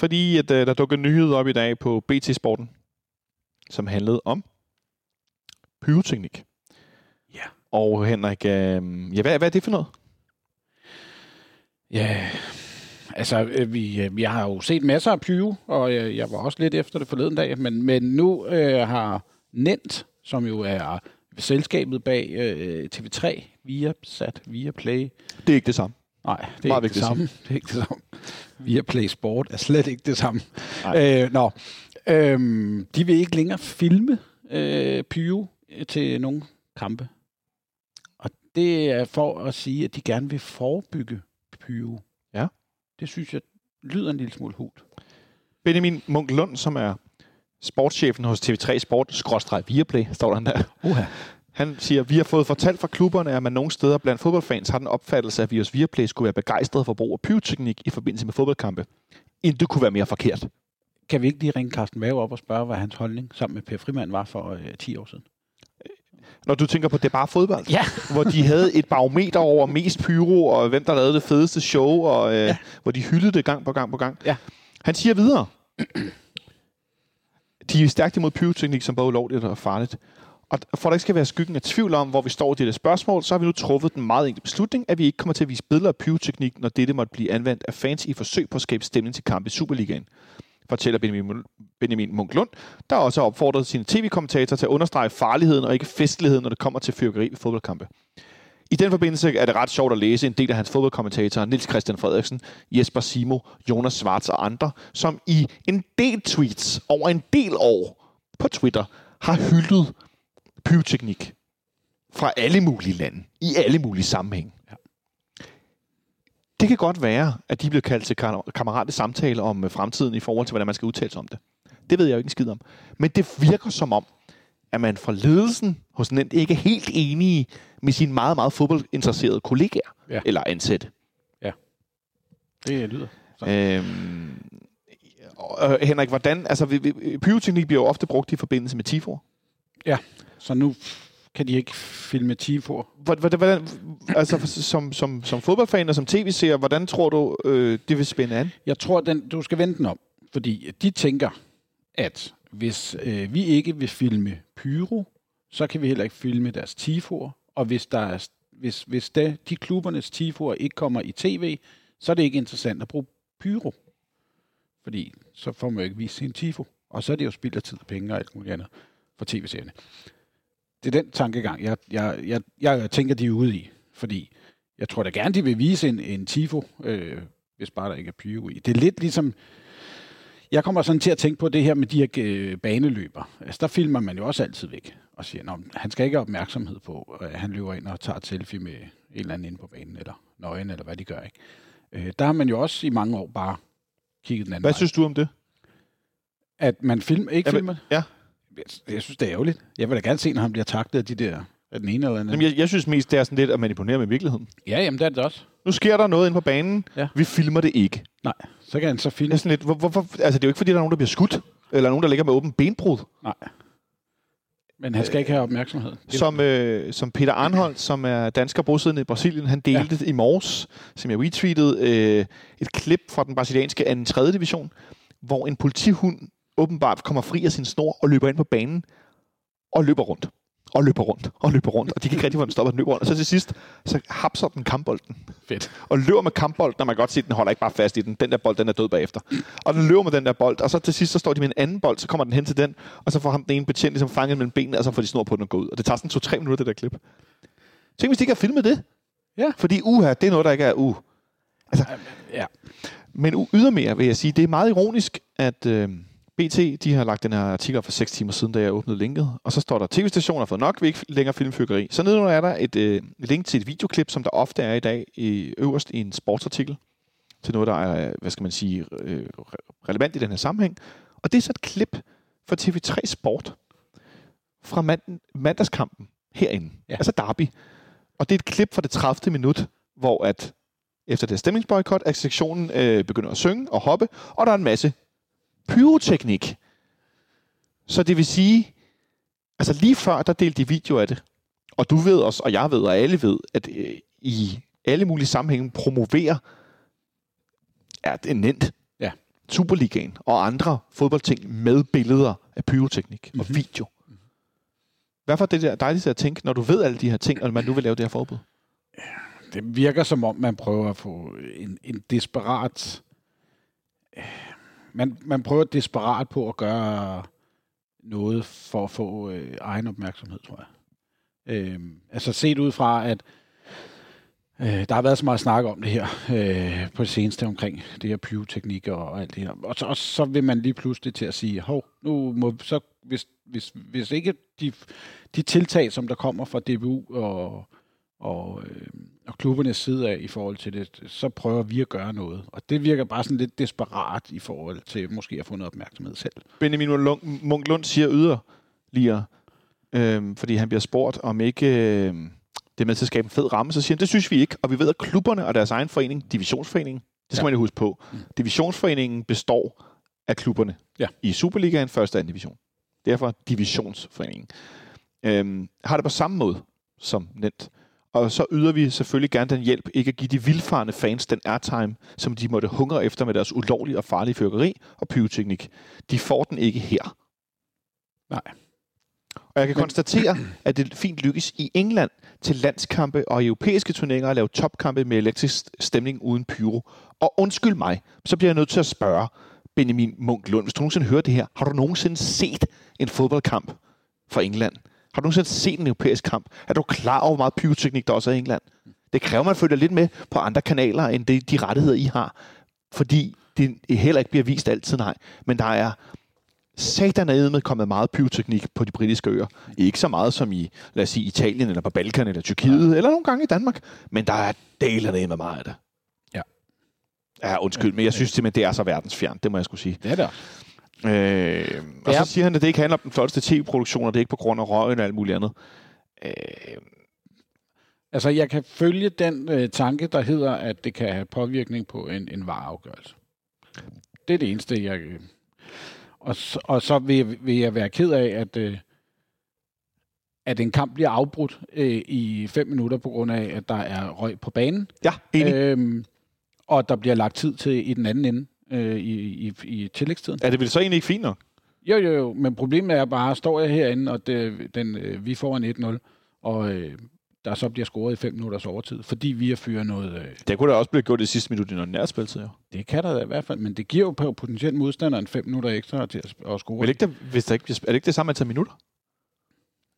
Fordi at, øh, der dukkede nyheder op i dag på BT Sporten, som handlede om pyroteknik. Ja. Og Henrik, øh, ja, hvad, hvad er det for noget? Ja, altså øh, vi, øh, jeg har jo set masser af pyro, og øh, jeg var også lidt efter det forleden dag, men, men nu øh, har Nent, som jo er selskabet bag øh, TV3, via sat, via Play. Det er ikke det samme. Nej, det er Meget ikke det samme. Det er ikke det samme. Via Play Sport er slet ikke det samme. Nej. Øh, nå, øhm, de vil ikke længere filme øh, pyro til nogle kampe. Og det er for at sige, at de gerne vil forebygge pyro. Ja. Det synes jeg lyder en lille smule hult. Benjamin Munk Lund, som er sportschefen hos TV3 Sport, skråstreg Viaplay, står der der. Uha. Han siger, vi har fået fortalt fra klubberne, at man nogle steder blandt fodboldfans har den opfattelse, at vi hos Viaplay skulle være begejstrede for brug af pyroteknik i forbindelse med fodboldkampe. Intet kunne være mere forkert. Kan vi ikke lige ringe Carsten Mave op og spørge, hvad hans holdning sammen med Per Frimand var for øh, 10 år siden? Når du tænker på, det er bare fodbold. Ja. hvor de havde et barometer over mest pyro, og hvem der lavede det fedeste show, og øh, ja. hvor de hyldede det gang på gang på gang. Ja. Han siger videre, de er stærkt imod pyroteknik, som både ulovligt og farligt. Og for at der ikke skal være skyggen af tvivl om, hvor vi står i dette spørgsmål, så har vi nu truffet den meget enkle beslutning, at vi ikke kommer til at vise billeder af pyroteknik, når dette måtte blive anvendt af fans i forsøg på at skabe stemning til kamp i Superligaen fortæller Benjamin, Benjamin Munk Lund, der også har opfordret sine tv-kommentatorer til at understrege farligheden og ikke festligheden, når det kommer til fyrkeri ved fodboldkampe. I den forbindelse er det ret sjovt at læse en del af hans fodboldkommentatorer, Nils Christian Frederiksen, Jesper Simo, Jonas Schwartz og andre, som i en del tweets over en del år på Twitter har hyldet pyroteknik fra alle mulige lande, i alle mulige sammenhæng. Ja. Det kan godt være, at de bliver kaldt til kammerate samtale om øh, fremtiden i forhold til, hvordan man skal udtale sig om det. Det ved jeg jo ikke en skid om. Men det virker som om, at man fra ledelsen hos Nent ikke er helt enige med sine meget, meget fodboldinteresserede kollegaer Ja. eller ansatte. Det lyder. Så. Øhm, og, øh, Henrik, hvordan, altså, vi- pyroteknik bliver jo ofte brugt i forbindelse med TIFO. Så nu kan de ikke filme Tifor. Hvordan, hvordan, altså, som, som, som fodboldfan og som tv-seer, hvordan tror du, øh, det vil spænde an? Jeg tror, den, du skal vente den om, fordi de tænker, at hvis øh, vi ikke vil filme pyro, så kan vi heller ikke filme deres tifor, og hvis, der er, hvis, hvis de, de klubbernes tifor ikke kommer i tv, så er det ikke interessant at bruge pyro. Fordi så får man jo ikke vist sin tifo, og så er det jo spild af tid og penge og alt muligt andet for tv-serierne. Det er den tankegang, jeg, jeg, jeg, jeg tænker, de er ude i, fordi jeg tror da gerne, de vil vise en, en tifo, øh, hvis bare der ikke er pyro i. Det er lidt ligesom, jeg kommer sådan til at tænke på det her med de her øh, baneløber. Altså, der filmer man jo også altid væk og siger, at han skal ikke have opmærksomhed på, at han løber ind og tager et selfie med en eller anden inde på banen, eller nøgen, eller hvad de gør. Ikke? Øh, der har man jo også i mange år bare kigget den anden Hvad vej. synes du om det? At man film, ikke Jamen, filmer? ja. Jeg, jeg synes, det er ærgerligt. Jeg vil da gerne se, når han bliver taklet af de der, af den ene eller anden. Jamen, jeg, jeg synes mest, det er sådan lidt at manipulere med virkeligheden. Ja, jamen det er det også. Nu sker der noget inde på banen. Ja. Vi filmer det ikke. Nej, så kan han så Det filme. er sådan lidt, hvor, hvorfor, altså, det er jo ikke, fordi der er nogen, der bliver skudt, eller nogen, der ligger med åben benbrud. Nej. Men han skal ikke have opmærksomhed. Som, øh, som Peter Arnholdt, som er dansker bosiddende i Brasilien, han delte ja. i morges, som jeg retweetede, øh, et klip fra den brasilianske 2. 3. division, hvor en politihund åbenbart kommer fri af sin snor og løber ind på banen og løber rundt. Og løber rundt, og løber rundt. Og de kan ikke rigtig få den stoppet, den løber rundt. Og så til sidst, så hapser den kampbolden. Fedt. Og løber med kampbolden, og man kan godt se, at den holder ikke bare fast i den. Den der bold, den er død bagefter. Og den løber med den der bold, og så til sidst, så står de med en anden bold, så kommer den hen til den, og så får ham den ene betjent ligesom fanget mellem benene, og så får de snor på den og går ud. Og det tager sådan to-tre minutter, det der klip. Tænk, hvis de ikke har filmet det. Ja. Fordi uha, det er noget, der ikke er uh. Ja. Men u- ydermere vil jeg sige, det er meget ironisk, at øh, BT de har lagt den her artikel for 6 timer siden, da jeg åbnede linket. Og så står der, tv-stationer har fået nok, vil ikke længere filmfyrkeri. Så nedenunder er der et øh, link til et videoklip, som der ofte er i dag i, øverst i en sportsartikel. Til noget, der er, hvad skal man sige, øh, re- relevant i den her sammenhæng. Og det er så et klip fra TV3 Sport fra mand, mandagskampen herinde. Ja. Ja. Altså Derby. Og det er et klip fra det 30. minut, hvor at efter det stemningsboykot, at sektionen øh, begynder at synge og hoppe, og der er en masse pyroteknik. Så det vil sige, altså lige før, der delte de video af det. Og du ved også, og jeg ved, og alle ved, at øh, i alle mulige sammenhænge promoverer er det nemt. Ja. Superligaen og andre fodboldting med billeder af pyroteknik mm-hmm. og Mhm. video. Hvorfor er det der dejligt at tænke, når du ved alle de her ting, og man nu vil lave det her forbud? Det virker som om, man prøver at få en, en desperat... Man, man prøver desperat på at gøre noget for at få øh, egen opmærksomhed, tror jeg. Øh, altså set ud fra, at øh, der har været så meget snak om det her øh, på det seneste omkring det her pyroteknik og, og alt det her. Og så, og så vil man lige pludselig til at sige, hov, nu må så, hvis, hvis, hvis ikke de, de tiltag, som der kommer fra DBU og, og, øh, og klubbernes side af i forhold til det, så prøver vi at gøre noget. Og det virker bare sådan lidt desperat i forhold til måske at få noget opmærksomhed selv. Benjamin Munk Lund siger yderligere, øhm, fordi han bliver spurgt, om ikke øh, det med til at skabe en fed ramme, så siger han, det synes vi ikke, og vi ved, at klubberne og deres egen forening, divisionsforeningen, det skal Ja. man jo huske på, Mm. divisionsforeningen består af klubberne Ja. i Superligaen, første og anden division. Derfor divisionsforeningen. Øhm, har det på samme måde som nemt. Og så yder vi selvfølgelig gerne den hjælp, ikke at give de vildfarne fans den airtime, som de måtte hungre efter med deres ulovlige og farlige fyrkeri og pyroteknik. De får den ikke her. Nej. Og jeg kan Men- konstatere, at det fint lykkes i England til landskampe og europæiske turneringer at lave topkampe med elektrisk stemning uden pyro. Og undskyld mig, så bliver jeg nødt til at spørge Benjamin Munk Lund, hvis du nogensinde hører det her, har du nogensinde set en fodboldkamp fra England? Har du nogensinde set en europæisk kamp? Er du klar over, hvor meget pyroteknik der også er i England? Det kræver, at man følger lidt med på andre kanaler, end det, de rettigheder, I har. Fordi det heller ikke bliver vist altid, nej. Men der er satan med kommet meget pyroteknik på de britiske øer. Ikke så meget som i, lad os sige, Italien, eller på Balkan, eller Tyrkiet, ja. eller nogle gange i Danmark. Men der er delerne med meget af det. Ja. Ja, undskyld, men jeg synes simpelthen, det er så verdensfjernt, det må jeg skulle sige. Det er der. Øh, og Ja. så siger han, at det ikke handler om den flotteste tv-produktion, og det er ikke på grund af røgen og alt muligt andet. Øh, Altså, jeg kan følge den øh, tanke, der hedder, at det kan have påvirkning på en, en vareafgørelse. Det er det eneste, jeg... Øh, og, og så vil, vil jeg være ked af, at, øh, at en kamp bliver afbrudt øh, i fem minutter på grund af, at der er røg på banen. ja, enig. Øh, Øhm, og der bliver lagt tid til i den anden ende øh, i, i, i tillægstiden. er det vel så egentlig ikke fint nok? Jo, jo, jo, men problemet er bare, står jeg herinde, og det, den, øh, vi får en 1-0, og øh, der så bliver scoret i 5 minutters overtid, fordi vi har fyret noget... Øh, Det kunne da også blive gjort det sidste minut i noget nærspiltid, jo. det kan der da i hvert fald, men det giver jo potentielt modstanderen 5 minutter ekstra til at, at score. Vel ikke det, hvis der ikke er det ikke det samme antal minutter?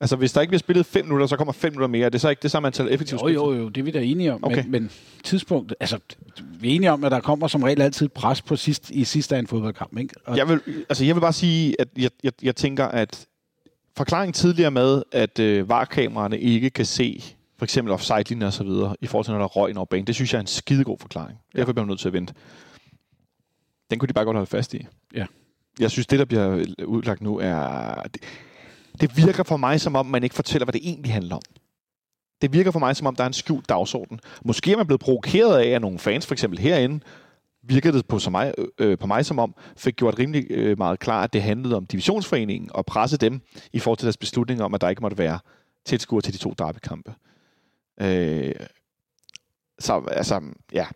Altså, hvis der ikke bliver spillet 5 minutter, så kommer 5 minutter mere. Er det så ikke det samme antal effektivt Jo, jo, jo, det er vi da enige om, Okay. men, men tidspunkt, altså, vi er enige om, at der kommer som regel altid pres på sidst, i sidste af en fodboldkamp, ikke? Og, Jeg vil, altså, jeg vil bare sige, at jeg, jeg, jeg tænker, at forklaringen tidligere med, at øh, varkameraerne ikke kan se for eksempel offside-linjer og så videre, i forhold til, når der er røg ind over banen, det synes jeg er en skidegod forklaring. Ja. Derfor bliver man nødt til at vente. Den kunne de bare godt holde fast i. Ja. Jeg synes, det, der bliver udlagt nu, er... Det, det virker for mig, som om man ikke fortæller, hvad det egentlig handler om. Det virker for mig, som om der er en skjult dagsorden. Måske er man blevet provokeret af, at nogle fans, for eksempel herinde, virkede det på, så mig, øh, på mig som om, fik gjort rimelig øh, meget klart, at det handlede om divisionsforeningen og presse dem i forhold til deres beslutning om, at der ikke måtte være tilskuere til de to derbykampe. Øh, så altså, ja.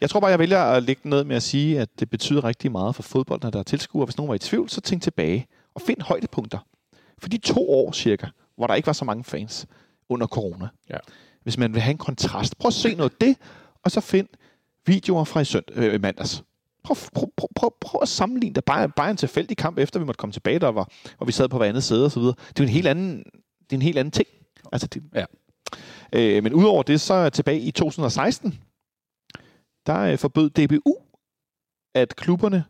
Jeg tror bare, jeg vælger at lægge noget med at sige, at det betyder rigtig meget for fodbold, når der er tilskuere. Hvis nogen var i tvivl, så tænk tilbage og find højdepunkter. For de to år cirka, hvor der ikke var så mange fans under corona. Ja. Hvis man vil have en kontrast, prøv at se noget af det, og så find videoer fra i sønd, øh, mandags. Prøv, prøv, prøv, prøv, prøv at sammenligne det. Bare, bare en tilfældig kamp, efter vi måtte komme tilbage, der var, og vi sad på hver andet sæde og så videre. Det er en helt anden, det er en helt anden ting. Altså, det, Ja. øh, men udover det, så tilbage i 2016, der øh, forbød DBU, at klubberne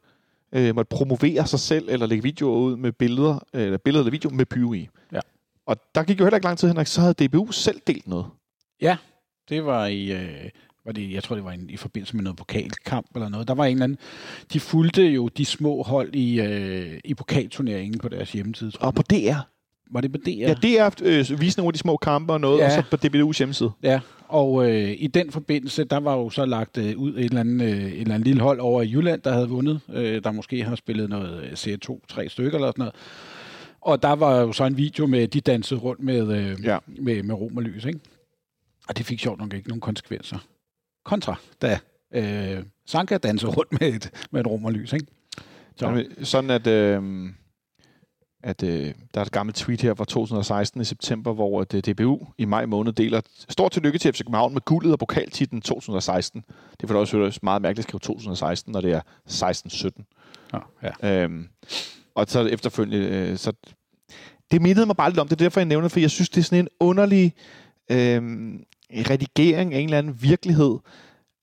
øh, måtte promovere sig selv, eller lægge videoer ud med billeder, øh, eller billeder eller video med pyro i. Ja. Og der gik jo heller ikke lang tid, Henrik, så havde DBU selv delt noget. Ja, det var i, øh, var det, jeg tror det var en, i forbindelse med noget pokalkamp eller noget. Der var en eller anden, de fulgte jo de små hold i, øh, i pokalturneringen på deres hjemmeside. Tror Og på DR. Var det på DR? Ja, er øh, vise nogle af de små kampe og noget, Ja. og så på DBU's hjemmeside. Ja, og øh, i den forbindelse, der var jo så lagt øh, ud et eller, andet, øh, et eller andet lille hold over i Jylland, der havde vundet, øh, der måske har spillet noget øh, C2, tre stykker eller sådan noget. Og der var jo så en video med, de dansede rundt med, øh, Ja. med, med rom og lys, ikke? Og det fik sjovt nok ikke nogen konsekvenser. Kontra, da øh, Sanka dansede rundt med et, med et rom og lys, ikke? Så, Så. Sådan at, øh, at øh, der er et gammelt tweet her fra 2016 i september, hvor at, øh, DBU i maj måned deler stort tillykke til FC København med guldet og pokaltitlen 2016. Det er også høres meget mærkeligt at skrive 2016, når det er 16-17. ja, ja. Øhm, og så efterfølgende, øh, så det mindede mig bare lidt om, det er derfor, jeg nævner det, for jeg synes, det er sådan en underlig øhm, redigering af en eller anden virkelighed.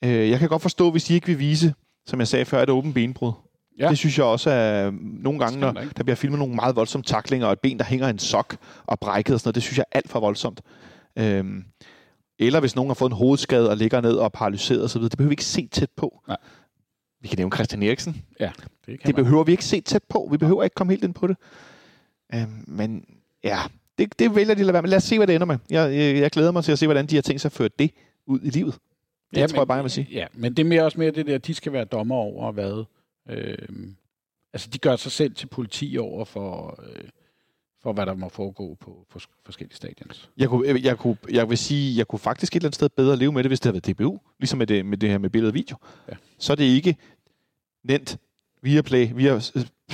Øh, jeg kan godt forstå, hvis de ikke vil vise, som jeg sagde før, et åbent benbrud. Ja. Ja. Det synes jeg også er nogle gange, når man der bliver filmet nogle meget voldsomme taklinger, og et ben, der hænger i en sok og brækket og sådan noget, det synes jeg er alt for voldsomt. Øhm, eller hvis nogen har fået en hovedskade og ligger ned og er paralyseret osv., det behøver vi ikke se tæt på. Nej. Vi kan nævne Christian Eriksen. det kan Det man. behøver vi ikke se tæt på. Vi behøver ikke komme helt ind på det. Øhm, men ja, det, det vælger de at lade være med. Lad os se, hvad det ender med. Jeg, jeg, jeg glæder mig til at se, hvordan de har tænkt sig at føre det ud i livet. Det Ja, tror jeg bare, jeg vil sige. Ja, men det er mere også mere det der, de skal være dommer over hvad. Øh, altså, de gør sig selv til politi over for, øh, for hvad der må foregå på, på sk- forskellige stadions. Jeg, kunne, jeg, jeg, kunne, jeg vil sige, jeg kunne faktisk et eller andet sted bedre leve med det, hvis det havde været DBU. Ligesom med det, med det her med billede og video. Ja. Så er det ikke nemt via Play, via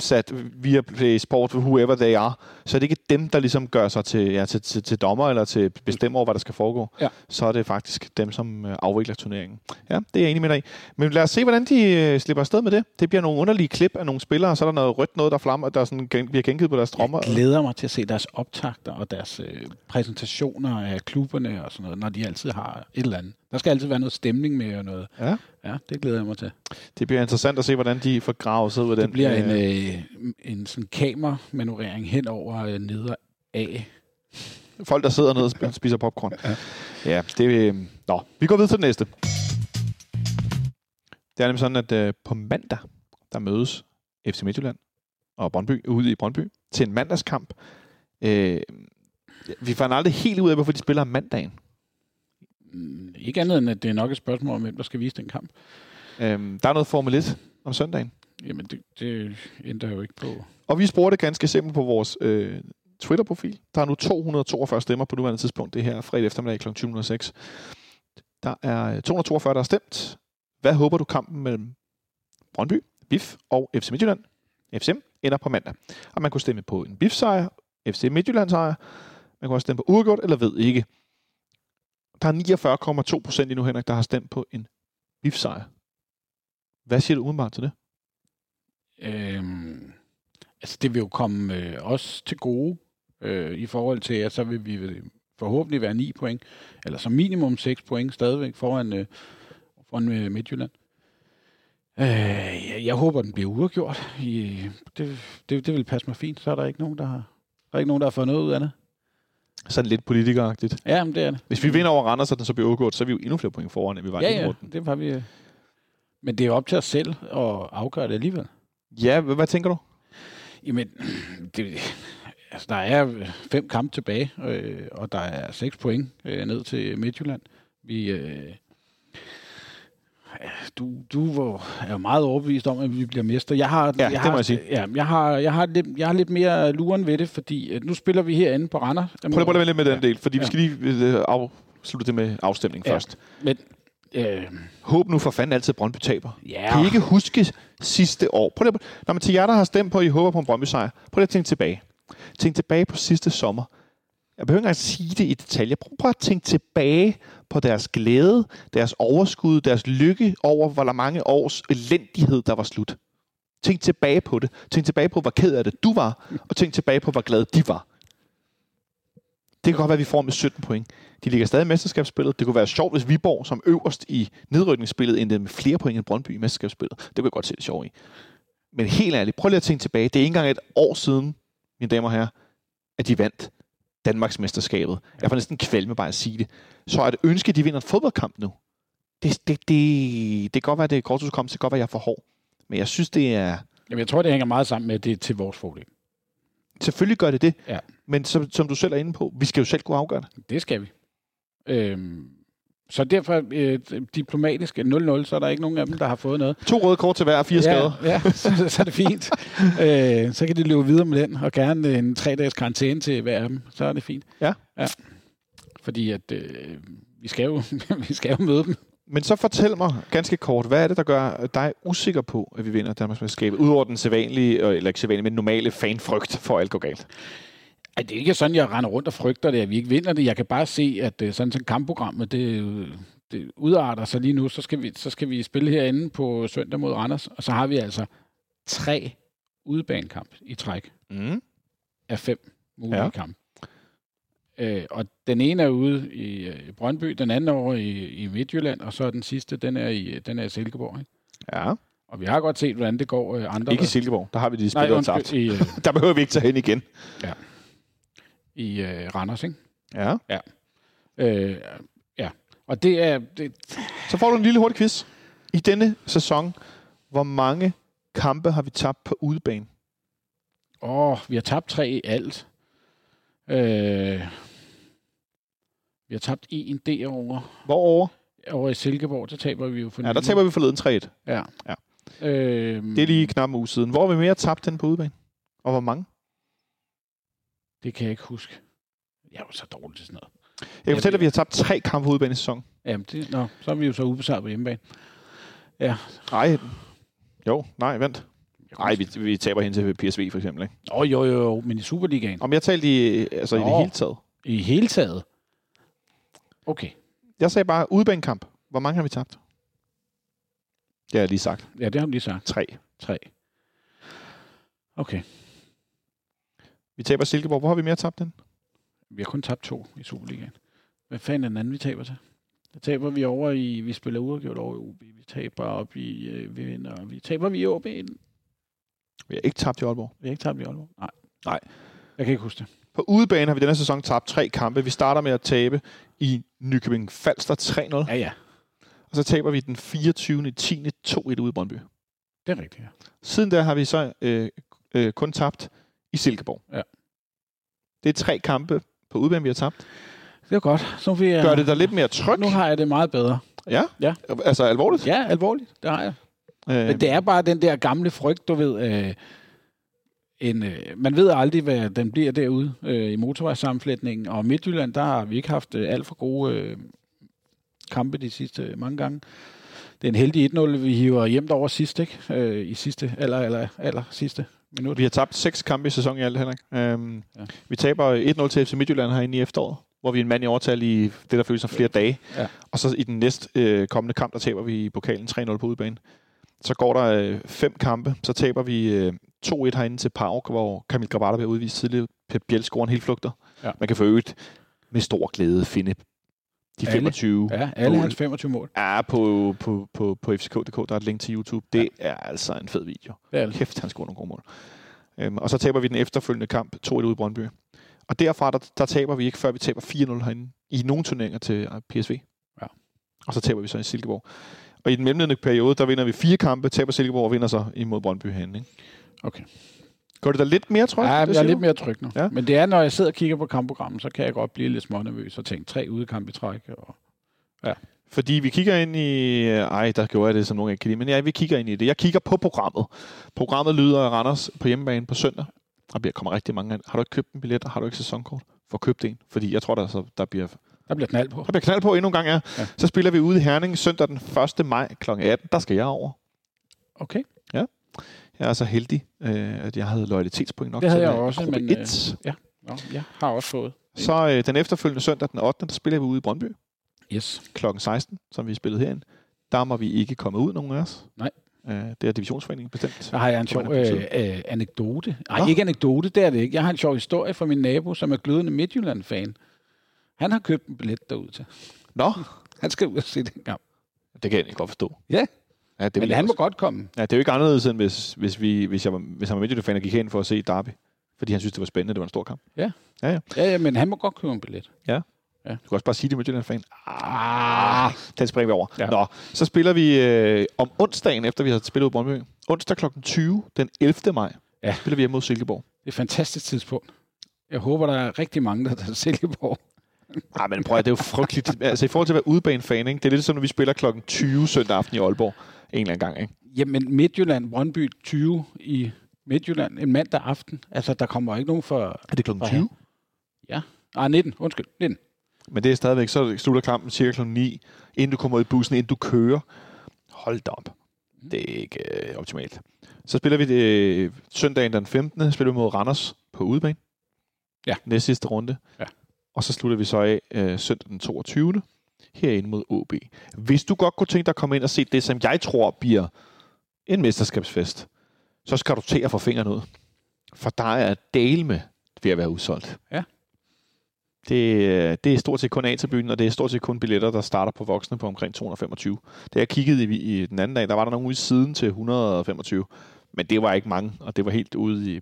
sat, via Play Sport, whoever they are, så er det ikke dem, der ligesom gør sig til, ja, til, til, til dommer eller til bestemmer over, hvad der skal foregå. Ja. Så er det faktisk dem, som øh, afvikler turneringen. Ja, det er jeg enig med dig i. Men lad os se, hvordan de øh, slipper afsted med det. Det bliver nogle underlige klip af nogle spillere, og så er der noget rødt noget, der flammer, der sådan bliver gengivet på deres trommer. Jeg glæder mig til at se deres optagter og deres øh, præsentationer af klubberne og sådan noget, når de altid har et eller andet. Der skal altid være noget stemning med og noget. Ja. Ja, det glæder jeg mig til. Det bliver interessant at se, hvordan de får gravet sig ud af den. Det bliver en, øh, øh, en sådan kameramanøvrering hen over øh, neder af. Folk, der sidder ned og sp- spiser popcorn. Ja, ja det øh, Nå, vi går videre til den næste. Det er nemlig sådan, at øh, på mandag, der mødes FC Midtjylland og Brøndby ude i Brøndby til en mandagskamp. Øh, vi fandt aldrig helt ud af, hvorfor de spiller om mandagen. Mm, Ikke andet end, at det er nok et spørgsmål om, hvem der skal vise den kamp. Øh, der er noget Formel 1 om søndagen. Jamen, det, det ændrer jo ikke på. Og vi spurgte ganske simpelt på vores øh, Twitter-profil. Der er nu 242 stemmer på nuværende tidspunkt. Det her er fredag eftermiddag kl. 20.06. Der er øh, 242, der har stemt. Hvad håber du kampen mellem Brøndby, BIF og FC Midtjylland, FCM, ender på mandag? Og man kunne stemme på en BIF-sejr, FC Midtjylland sejr. Man kunne også stemme på uafgjort, eller ved ikke. Der er 49,2 procent endnu, Henrik, der har stemt på en BIF-sejr. Hvad siger du umiddelbart til det? Øhm, altså, det vil jo komme øh, os til gode øh, i forhold til, at så vil vi forhåbentlig være 9 point, eller som minimum 6 point stadigvæk foran, øh, foran øh, Midtjylland. Øh, jeg, jeg håber, den bliver uafgjort. Det, det, det vil passe mig fint. Så er der ikke nogen, der har, der er ikke nogen, der har fået noget ud af det. Sådan lidt politikeragtigt. Ja, men det er det. Hvis vi vinder over Randers, og den så bliver udgået, så er vi jo endnu flere point foran, end vi var Ja, i ja, runden. det var vi. øh. Men det er jo op til os selv at afgøre det alligevel. Ja, hvad, hvad tænker du? Jamen, det, altså, der er fem kampe tilbage, øh, og der er seks point øh, ned til Midtjylland. Vi, øh, du, du er jo meget overbevist om, at vi bliver mester. Jeg har, Ja, jeg det har, må jeg sige. Ja, jeg, har, jeg, har lidt, jeg har lidt mere luren ved det, fordi øh, nu spiller vi herinde på Randers. Prøv prøv lige lidt med den del, fordi ja. vi Ja. skal lige øh, afslutte det med afstemning ja. Ja. først. Men, øh, Håb nu for fanden altid, at Brøndby taber. ja, Kan I ikke huske sidste år? Prøv lige, når man til jer, der har stemt på, at I håber på en Brøndby sejr, prøv at tænke tilbage. Tænk tilbage på sidste sommer. Jeg behøver ikke engang sige det i detaljer. Prøv, prøv at tænke tilbage på deres glæde, deres overskud, deres lykke over, hvor mange års elendighed, der var slut. Tænk tilbage på det. Tænk tilbage på, hvor ked af det du var, og tænk tilbage på, hvor glad de var. Det kan godt være, at vi får med 17 point. De ligger stadig i mesterskabsspillet. Det kunne være sjovt, hvis Viborg som øverst i nedrykningsspillet endte med flere point end Brøndby i mesterskabsspillet. Det kunne jeg godt se det sjovt i. Men helt ærligt, prøv lige at tænke tilbage. Det er ikke engang et år siden, mine damer og herrer, at de vandt Danmarks mesterskabet. Jeg får næsten kvalme bare at sige det. Så er det ønske, at de vinder en fodboldkamp nu. Det, det, det, det kan godt være, det er kortudkomst. Det kan godt være, jeg er for hård. Men jeg synes, det er... jamen, jeg tror, det hænger meget sammen med, at det er til vores fordel. Selvfølgelig gør det det. Ja. Men som, som du selv er inde på, vi skal jo selv kunne afgøre det. Det skal vi. Øhm, så derfor øh, diplomatiske 0-0, så er der ikke nogen af dem, der har fået noget. To røde kort til hver og fire skader. Ja, ja så, så er det fint. øh, så kan de løbe videre med den, og gerne en tre-dages karantæne til hver af dem. Så er det fint. Ja. ja. Fordi at øh, vi, skal jo, vi skal jo møde dem. Men så fortæl mig ganske kort, hvad er det, der gør dig usikker på, at vi vinder Danmarksmesterskabet? Udover den sædvanlige, øh, eller ikke sædvanlige, men normale fanfrygt for alt går galt. Ej, det er ikke sådan, jeg render rundt og frygter det, at vi ikke vinder det. Jeg kan bare se, at øh, sådan som kampprogrammet, det, det udarter sig lige nu. Så skal, vi, så skal vi spille herinde på søndag mod Randers, og så har vi altså tre udebanekamp i træk Mm. af fem mulige Ja. ja. kampe. Øh, og den ene er ude i øh, Brøndby, den anden er over i, i Midtjylland, og så den sidste, den er i, den er i Silkeborg. Ikke? Ja, Og vi har godt set, hvordan det går øh, andre... ikke i Silkeborg. Der har vi de spillere tabt. undskyld, i, øh, Der behøver vi ikke tage hen igen. I øh, Randers, ikke? Ja. Øh, ja, og det er... Det, Så får du en lille hurtig quiz. I denne sæson, hvor mange kampe har vi tabt på udebane? åh, vi har tabt tre i alt. Øh, vi har tabt en derovre. Hvor Over i Silkeborg, der taber vi jo for Ja, der taber vi forleden 3-1. Ja. Ja. Øh, Det er lige knap en uge siden. Hvor har vi mere tabt den på udebane? Og hvor mange? Det kan jeg ikke huske. Jeg er jo så dårlig til sådan noget. Jeg kan fortælle, at vi har tabt tre kampe udebane i sæsonen. Jamen, det, nå, så er vi jo så ubesejret på hjemmebane. Nej. Jo, nej, vent. Nej, vi, vi taber hen til PSV for eksempel. Ikke? Åh, oh, jo, jo, jo, men i Superligaen. Om jeg talte i, altså i det hele taget. I hele taget. Okay. Jeg sagde bare udebanekamp. Hvor mange har vi tabt? Det har jeg lige sagt. Ja, det har du lige sagt. Tre. Tre. Okay. Vi taber Silkeborg. Hvor har vi mere tabt den? Vi har kun tabt to i Superligaen. Hvad fanden er den anden, vi taber til? Der taber vi over i... Vi spiller uafgjort over i OB. Vi taber op i... Øh, vi vinder. Vi taber vi i OB. Vi Vi har ikke tabt i Aalborg. har ikke tabt i Aalborg. Nej. Nej. Jeg kan ikke huske det. På udebane har vi denne sæson tabt tre kampe. Vi starter med at tabe i Nykøbing Falster 3-0. Ja, ja. Og så taber vi den 24. 10. 2-1 ude i Brøndby. Det er rigtigt, ja. Siden da har vi så øh, øh, kun tabt i Silkeborg. Ja. Det er tre kampe på udebane, vi har tabt. Det er godt. Så jeg, Gør det dig lidt mere tryg? Nu har jeg det meget bedre. Ja? Ja. Altså alvorligt? Ja, alvorligt. Det har jeg. Øh, Men det er bare den der gamle frygt, du ved. Øh, en, øh, man ved aldrig, hvad den bliver derude øh, i motorvejssammenflætningen. Og Midtjylland, der har vi ikke haft øh, alt for gode øh, kampe de sidste øh, mange gange. Det er en heldig 1-0, vi hiver hjem over sidst, ikke? Øh, I sidste, eller, eller, eller sidste minut. Vi har tabt seks kampe i sæsonen i alt, Henrik. Øhm, ja. Vi taber 1-0 til FC Midtjylland herinde i efteråret, hvor vi er en mand i overtal i det, der føles som flere dage. Ja. Og så i den næste øh, kommende kamp, der taber vi i pokalen 3-0 på udebane. Så går der øh, fem kampe, så taber vi øh, 2-1 herinde til Pauk, hvor Kamil Grabata bliver udvist tidligere. Pep Biel scorer en helt flugter. Ja. Man kan for øvrigt med stor glæde finde de Alle. 25 Ja, alle hans 25 mål. er på, på, på, på fck.dk. Der er et link til YouTube. Det ja. er altså en fed video. Det er det. Kæft, han scorer nogle gode mål. Øhm, og så taber vi den efterfølgende kamp 2-1 ude i Brøndby. Og derfra, der, der taber vi ikke, før vi taber 4-0 herinde i nogle turneringer til øh, PSV. Ja. Og så taber vi så i Silkeborg. Og i den mellemledende periode, der vinder vi fire kampe, taber Silkeborg og vinder så imod Brøndby herinde. Ikke? Okay. Går det da lidt mere, tror Ja, jeg? er lidt mere tryg nu. Ja. Ja. Men det er, når jeg sidder og kigger på kampprogrammet, så kan jeg godt blive lidt smånervøs og tænke tre udekampe i træk. Og... Fordi vi kigger ind i... Ej, der gjorde jeg det, som nogen ikke kan lide. Men ja, vi kigger ind i det. Jeg kigger på programmet. Programmet lyder af Randers på hjemmebane på søndag. Der bliver kommer rigtig mange. Har du ikke købt en billet, og har du ikke sæsonkort? Få købt en. Fordi jeg tror, der, så, der, bliver, Der bliver knald på. der bliver knald på endnu en gang. Ja. ja. Ja. Så spiller vi ude i Herning søndag den 1. maj kl. 18. Der skal jeg over. Okay. Jeg er så heldig, øh, at jeg havde loyalitetspoint nok Det havde jeg øh, også, men, 1. Nå, jeg har også fået. Så øh, den efterfølgende søndag den 8. der spiller vi ude i Brøndby Yes. kl. 16, som vi spillede herinde. Der må vi ikke komme ud, nogen af os. Nej. Øh, det er divisionsforeningen bestemt. Der har jeg en sjov øh, øh, anekdote. Nej, Nå. ikke anekdote, det er det ikke. Jeg har en sjov historie fra min nabo, som er glødende Midtjylland-fan. Han har købt en billet derud til. Nå, Han skal ud og se den kamp. det kan jeg ikke godt forstå. Ja, Ja, det men han må også. godt komme. Ja, det er jo ikke anderledes, end hvis, hvis, vi, hvis, jeg hvis han var Midtjylland-fan og gik hen for at se Derby. Fordi han synes, det var spændende, det var en stor kamp. Ja, ja, men han må godt købe en billet. Du kan også bare sige det Midtjylland-fan. Ah, Den springer vi over. Ja. Ja. Nå, så spiller vi øh, om onsdagen, efter vi har spillet ud i Brøndby. Onsdag kl. 20, den 11. maj, Ja. spiller vi hjemme mod Silkeborg. et fantastisk tidspunkt. Jeg håber, der er rigtig mange, der tager Silkeborg. Nej, men prøv at, det er jo frygteligt. Altså i forhold til at være udebane-fan, ikke? det er lidt som, når vi spiller klokken 20 søndag aften i Aalborg en eller anden gang. Ikke? Jamen, Midtjylland, Brøndby 20 i Midtjylland, en mandag aften. Altså, der kommer ikke nogen for... Er det klokken for 20? Ja. Ah, 19. Undskyld, 19. Men det er stadigvæk, så slutter kampen cirka klokken 9, inden du kommer ud i bussen, inden du kører. Hold da op. Det er ikke øh, optimalt. Så spiller vi det øh, søndagen den 15. spiller vi mod Randers på udebane. Ja. Næste sidste runde. Ja. Og så slutter vi så af øh, søndag den 22. herinde mod OB. Hvis du godt kunne tænke dig at komme ind og se det, som jeg tror bliver en mesterskabsfest, så skal du til at få fingrene ud. For der er dale med ved at være udsolgt. Ja. Det, øh, det er stort set kun A-tribunen, og det er stort set kun billetter, der starter på voksne på omkring 225. Da jeg kiggede i, i den anden dag, der var der nogen ude siden til 125. Men det var ikke mange, og det var helt ude i,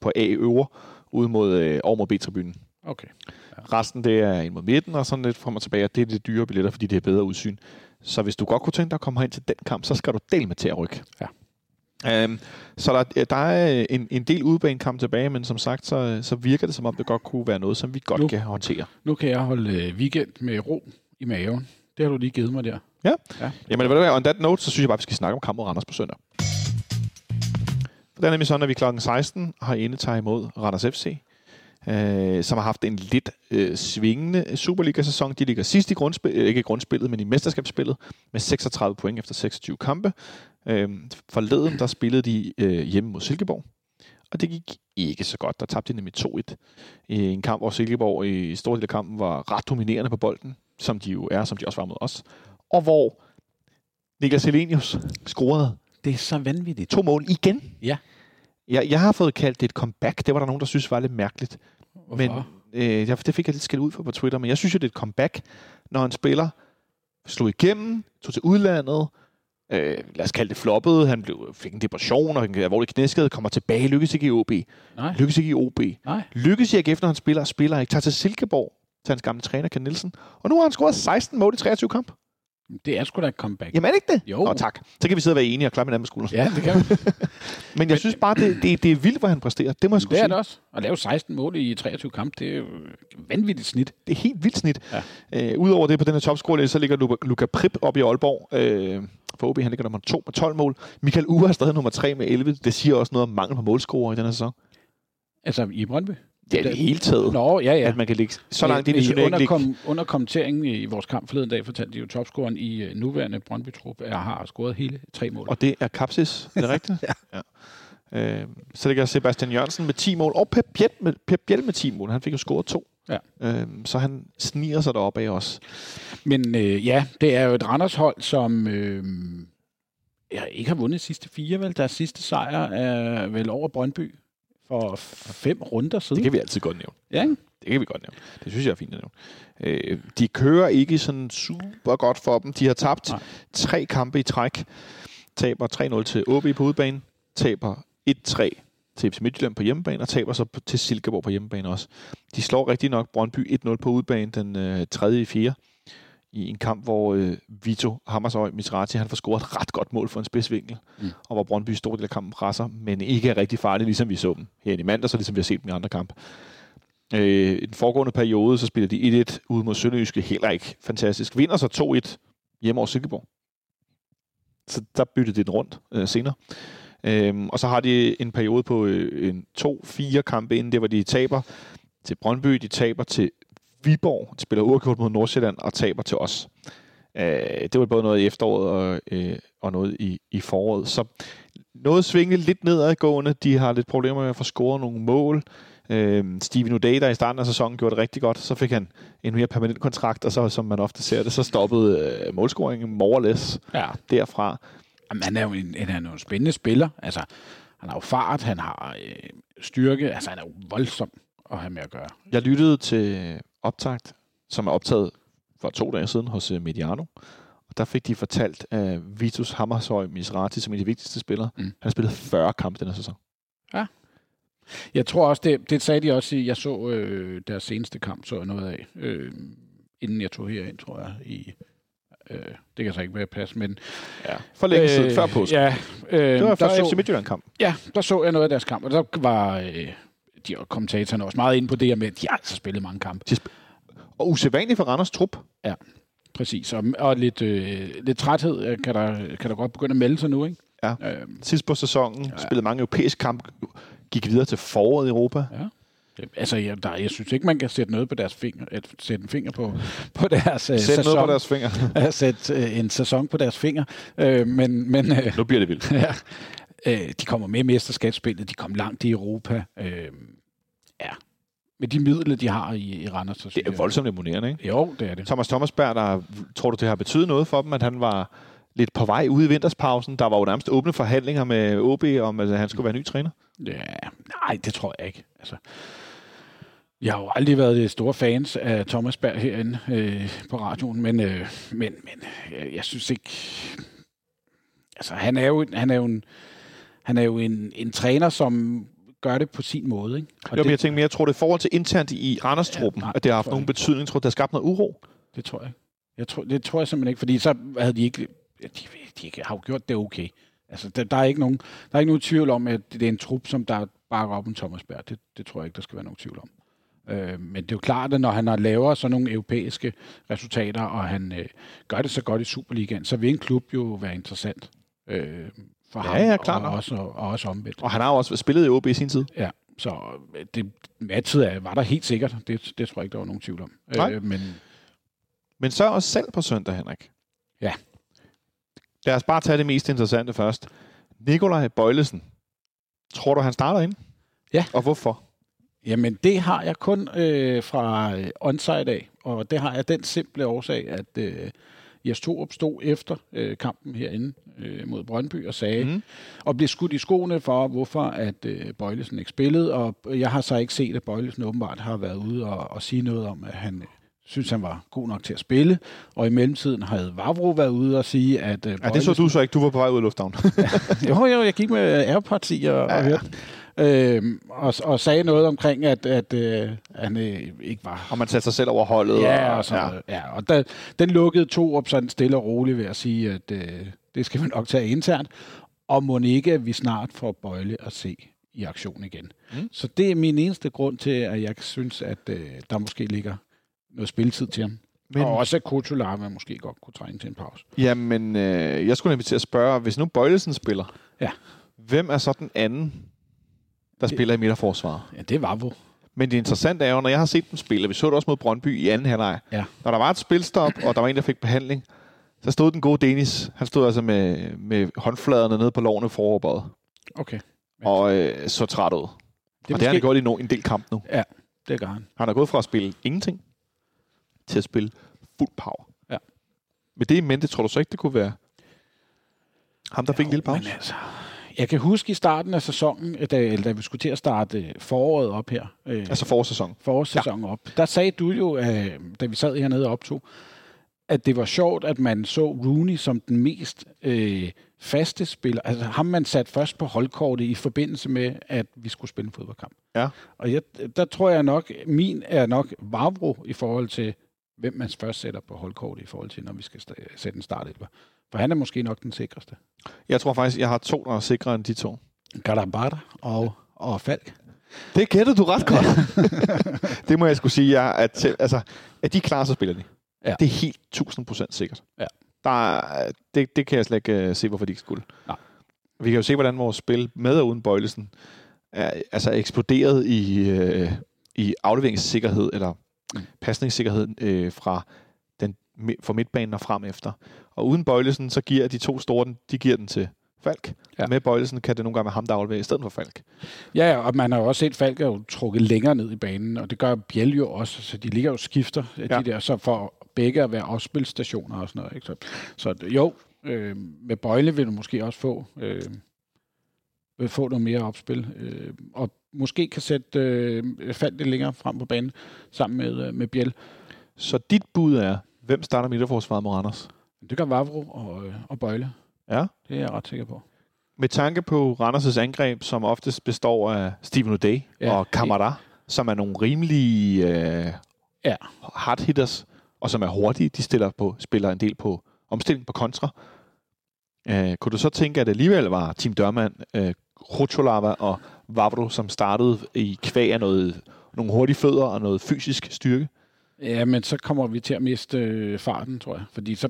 på A-øver, ude mod, øh, over mod B-tribunen. Okay. Resten det er ind mod midten og sådan lidt frem og tilbage, og det er det dyre billetter, fordi det er bedre udsyn. Så hvis du godt kunne tænke dig at komme hen til den kamp, så skal du del med til at rykke. Ja. Øhm, så der, der er en, en del udbanekamp tilbage, men som sagt, så, så virker det som om, det godt kunne være noget, som vi godt Nu. kan håndtere. Nu kan jeg holde øh, weekend med ro i maven. Det har du lige givet mig der. Ja. Ja. Jamen, hvad, on that note, så synes jeg bare, vi skal snakke om kampen mod Randers på søndag. For det er nemlig sådan, at vi kl. 16 har inde imod Randers FC, øh, som har haft en lidt øh, svingende Superliga-sæson. De ligger sidst i grundspillet, ikke i grundspillet, men i mesterskabsspillet, med 36 point efter 26 kampe. Øh, forleden, der spillede de øh, hjemme mod Silkeborg, og det gik ikke så godt. Der tabte de nemlig 2-1 i en kamp, hvor Silkeborg i stor del af kampen var ret dominerende på bolden, som de jo er, som de også var mod os. Og hvor Niklas Helenius scorede Det er så vanvittigt. to mål igen. Ja. Jeg, jeg har fået kaldt det et comeback. Det var der nogen, der synes var lidt mærkeligt. Hvorfor? Men øh, jeg- det fik jeg lidt skæld ud for på Twitter, men jeg synes jo, det er et comeback, når en spiller slog igennem, tog til udlandet, øh, lad os kalde det floppede, han blev, fik en depression og en alvorlig knæskade, kommer tilbage, lykkes ikke i OB, Nej. lykkes ikke i OB, Nej. lykkes i AGF, når han spiller, og spiller ikke, tager til Silkeborg, til hans gamle træner, Ken Nielsen, og nu har han scoret 16 mål i 23 kamp. Det er sgu da et comeback. Jamen er det ikke det? Jo. Nå, tak. Så kan vi sidde og være enige og klappe hinanden på skulderen. Ja, det kan man. Men jeg synes bare, det, det, det er vildt, hvad han præsterer. Det må jeg sgu det er det også. At lave 16 mål i 23 kampe, det er jo et vanvittigt snit. Det er helt vildt snit. Ja. Øh, Udover det på den her topscore så ligger Luka, Luka Prip op i Aalborg. Øh, for OB, han ligger nummer 2 med 12 mål. Michael Uwe er stadig nummer 3 med 11. Det siger også noget om mangel på målscorer i den her sæson. Altså i Brøndby. Det er det hele taget, Nå, ja, ja. at man kan ligge så langt ind i turneringen. under, ligge- kom, under kommenteringen i vores kamp forleden dag, fortalte de jo, topscoren i øh, nuværende Brøndby-trup er, har scoret hele tre mål. Og det er Kapsis, er det rigtigt? ja. ja. Øh, så ligger Sebastian Jørgensen med 10 mål, og Pep Biel med, Pep Biel med 10 mål. Han fik jo scoret to. Ja. Øh, så han sniger sig deroppe af os. Men øh, ja, det er jo et Randers-hold, som øh, ja, ikke har vundet sidste fire, vel? Deres sidste sejr er vel over Brøndby for fem runder siden. Det kan vi altid godt nævne. Ja, ikke? Det kan vi godt nævne. Det synes jeg er fint at nævne. Øh, de kører ikke sådan super godt for dem. De har tabt Nej. tre kampe i træk. Taber 3-0 til OB på udebane. Taber 1-3 til FC Midtjylland på hjemmebane, og taber så til Silkeborg på hjemmebane også. De slår rigtig nok Brøndby 1-0 på udebane den øh, 3. i 4 i en kamp, hvor øh, Vito Hammershøj Misrati, han får scoret et ret godt mål for en spidsvinkel, Mm. og hvor Brøndby i stor del af kampen presser, men ikke er rigtig farlige, ligesom vi så dem her i mandag, så ligesom vi har set dem i andre kampe. Øh, I den foregående periode, så spiller de 1-1 ude mod Sønderjyske, heller ikke fantastisk. Vinder så 2-1 hjemme over Silkeborg. Så der byttede de den rundt øh, senere. Øhm, og så har de en periode på øh, en to-fire kampe inden det, hvor de taber til Brøndby, de taber til Viborg, spiller uafgjort mod Nordsjælland og taber til os. Øh, det var både noget i efteråret og, øh, og noget i, i foråret. Så noget svinge lidt nedadgående. De har lidt problemer med at få scoret nogle mål. Øh, Steven O'Day, der i starten af sæsonen gjorde det rigtig godt, så fik han en mere permanent kontrakt, og så, som man ofte ser det, så stoppede øh, målscoringen more or less Ja. derfra. Jamen, han er jo en, han er jo en spændende spiller. Altså, han har jo fart, han har øh, styrke. Altså, han er jo voldsom at have med at gøre. Jeg lyttede til optakt, som er optaget for to dage siden hos øh, Mediano. Og der fik de fortalt af Vitus Hammershøj Misrati, som er en af de vigtigste spillere. Mm. Han har spillet 40 kampe den her sæson. Jeg tror også, det, det sagde de også jeg så øh, deres seneste kamp, så jeg noget af, øh, inden jeg tog herind, tror jeg, i, øh, det kan så ikke være pas, men... Ja. For længe siden, før påske. Ja, øh, det var der før så, FC Midtjylland-kamp. Ja, der så jeg noget af deres kamp, og der var, øh, de og kommentatorerne er også meget inde på det her med, at de har altså spillet mange kampe. Og usædvanligt for Randers trup. Præcis, og, og lidt, øh, lidt træthed øh, kan der, kan der godt begynde at melde sig nu, ikke? Ja. Øhm, Sidst på sæsonen ja. spillede mange europæiske kampe, gik videre til foråret i Europa. ja. Altså, jeg, der, jeg synes ikke, man kan sætte noget på deres finger, at sætte en finger på, på deres øh, Sæt sæson. noget på deres fingre. at sætte øh, en sæson på deres finger. Øh, men men øh, nu bliver det vildt. ja, øh, de kommer med i mesterskabsspillet, de kom langt i Europa. Øh, ja, med de midler, de har i, i Randers. Det er jeg- voldsomt imponerende, ikke? Jo, det er det. Thomas Thomasberg, der, tror du, det har betydet noget for dem, at han var lidt på vej ude i vinterspausen? Der var jo nærmest åbne forhandlinger med OB om, at han skulle være ny træner. Ja, nej, det tror jeg ikke. Altså, jeg har jo aldrig været store fans af Thomas Berg herinde øh, på radioen, men, øh, men, men jeg, jeg synes ikke... Altså, han er jo, han er jo, en, han er jo en, en træner, som gør det på sin måde. Ikke? Og Jo, men det, jeg tænker mere, jeg tror, det er forhold til internt i Randers-truppen, Ja, nej, at det har haft tror jeg nogen betydning. Tror du, det har skabt noget uro? det tror jeg. Jeg tror, det tror jeg simpelthen ikke, fordi så havde de ikke... De, de har jo gjort det okay. Altså, der, der, er ikke nogen, der er ikke nogen tvivl om, at det er en trup, som der bakker op om Thomas Berg. Det, det tror jeg ikke, der skal være nogen tvivl om. Øh, men det er jo klart, at når han har lavet sådan nogle europæiske resultater, og han øh, gør det så godt i Superligaen, så vil en klub jo være interessant øh, for Ja, ham, ja, klart og, nok. også, og også omvendt. Og han har jo også spillet i OB i sin tid. Ja, så øh, det, matchet var der helt sikkert. Det, det tror jeg ikke, der var nogen tvivl om. Nej. Øh, men Men så også selv på søndag, Henrik. Ja. Lad os bare tage det mest interessante først. Nikolaj Bøjlesen. Tror du, han starter ind? Ja. Og hvorfor? Jamen, det har jeg kun øh, fra øh, onside af, og det har jeg den simple årsag, at øh, Jes Torup stod efter øh, kampen herinde øh, mod Brøndby og sagde, mm. og blev skudt i skoene for, hvorfor at øh, Bøjlesen ikke spillede, og jeg har så ikke set, at Bøjlesen åbenbart har været ude og, og sige noget om, at han øh, synes, han var god nok til at spille, og i mellemtiden havde Vavro været ude og sige, at øh, Ja, det så du så ikke. Du var på vej ud af lufthavnen. jo, jo, jeg gik med Airpods i og, ja. og hørte. Øhm, og, og sagde noget omkring, at, at øh, han øh, ikke var... og man satte sig selv over holdet. Ja, og, og, sådan ja. ja, og der, den lukkede to op sådan stille og roligt ved at sige, at øh, det skal vi nok tage internt. Og må ikke, at vi snart får Bøjle at se i aktion igen. Mm. Så det er min eneste grund til, at jeg synes, at øh, der måske ligger noget spilletid til ham. Men. Og også at Kutularva måske godt kunne trænge til en pause. jamen, øh, jeg skulle nemlig til at spørge, hvis nu Bøjlesen spiller, Ja. hvem er så den anden, der spiller i midterforsvaret? Ja, det var hvor. Men det interessante er jo, når jeg har set dem spille, vi så det også mod Brøndby i anden halvleg, Ja. når der var et spilstop, og der var en, der fik behandling, så stod den gode Denis, han stod altså med, med håndfladerne nede på lovene foroverbøjet, Okay. og øh, så træt ud. Det og det har han gjort i no, en del kamp nu. Det gør han. Han er gået fra at spille ingenting, til at spille fuld power. Ja. Med det i mente, tror du så ikke, det kunne være ham, der fik en lille pause? Men altså, jeg kan huske i starten af sæsonen, da, eller da vi skulle til at starte øh, foråret op her, øh, Altså forårssæsonen. forårssæsonen op, der sagde du jo, øh, da vi sad hernede og optog, at det var sjovt, at man så Rooney som den mest øh, faste spiller. Altså ham, man satte først på holdkortet i forbindelse med, at vi skulle spille en fodboldkamp. Ja. Og jeg, der tror jeg nok, min er nok Vavro i forhold til, hvem man først sætter på holdkortet i forhold til, når vi skal sætte en startelver. For han er måske nok den sikreste. Jeg tror faktisk, jeg har to, der er sikrere end de to. Garabata og, og Falk. Det gættede du ret godt. det må jeg skulle sige, ja, at, til, altså, at de er klar, så spiller de. Ja. Det er helt 1000% sikkert. Ja. Der er, det, det kan jeg slet ikke uh, se, hvorfor de ikke skulle. Nej. Vi kan jo se, hvordan vores spil med og uden Bøjlesen er altså eksploderet i, uh, i afleveringssikkerhed, eller Mm. pasningssikkerhed uh, fra, den, fra midtbanen og frem efter. Og uden Bøjlesen, så giver de to store, de giver den til Falk. Ja. Med Bøjlesen kan det nogle gange være ham, der afleverer i stedet for Falk. Ja, ja, og man har jo også set, Falk er jo trukket længere ned i banen, og det gør Bjell jo også, så de ligger jo skifter, ja. Ja. de der, så for begge at være afspilstationer og sådan noget. Ikke? Så, så jo, øh, med Bøjle vil du måske også få, øh, vil få noget mere opspil, øh, og måske kan sætte øh, Falk lidt længere frem på banen sammen med, øh, med Bjell. Så dit bud er, hvem starter midterforsvaret mod Randers? Det gør Vavro og, øh, og Bøjle. Ja. Det er jeg ret sikker på. Med tanke på Randers' angreb, som oftest består af Steven O'Day Ja. og Kamara, som er nogle rimelige øh, Ja. hard hitters, og som er hurtige. De stiller på, spiller en del på omstilling på kontra. Øh, kunne du så tænke, at det alligevel var Team Dørmand, øh, Rutscholava og Vavro, som startede i kvæg af noget, nogle hurtige fødder og noget fysisk styrke. Ja, men så kommer vi til at miste øh, farten, tror jeg. Fordi så...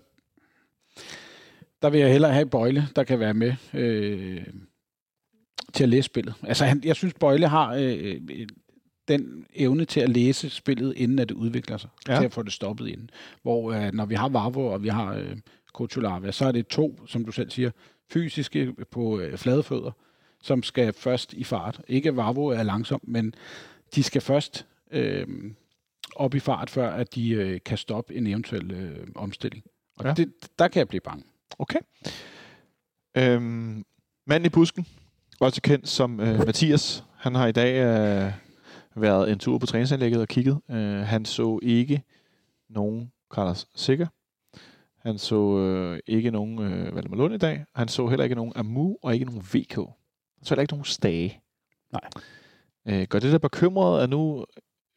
Der vil jeg hellere have Bøjle, der kan være med øh, til at læse spillet. Altså, han, jeg synes, Bøjle har øh, øh, den evne til at læse spillet, inden at det udvikler sig. Ja. Til at få det stoppet inden. Hvor øh, når vi har Vavro og vi har øh, Kutsulava, så er det to, som du selv siger, fysiske på øh, flade fødder, som skal først i fart. Ikke Vavro er langsom, men de skal først øh, op i fart, før at de øh, kan stoppe en eventuel øh, omstilling. Og Ja. ja. det, der kan jeg blive bange. Okay. Øhm, manden i busken, også kendt som øh, Mathias, han har i dag øh, været en tur på træningsanlægget og kigget. Øh, han så ikke nogen Carlos Sikker. Han så øh, ikke nogen øh, Valdemar Lund i dag. Han så heller ikke nogen Amu og ikke nogen VK. Så heller ikke nogen Stage. Nej. Øh, gør det der bekymret, at nu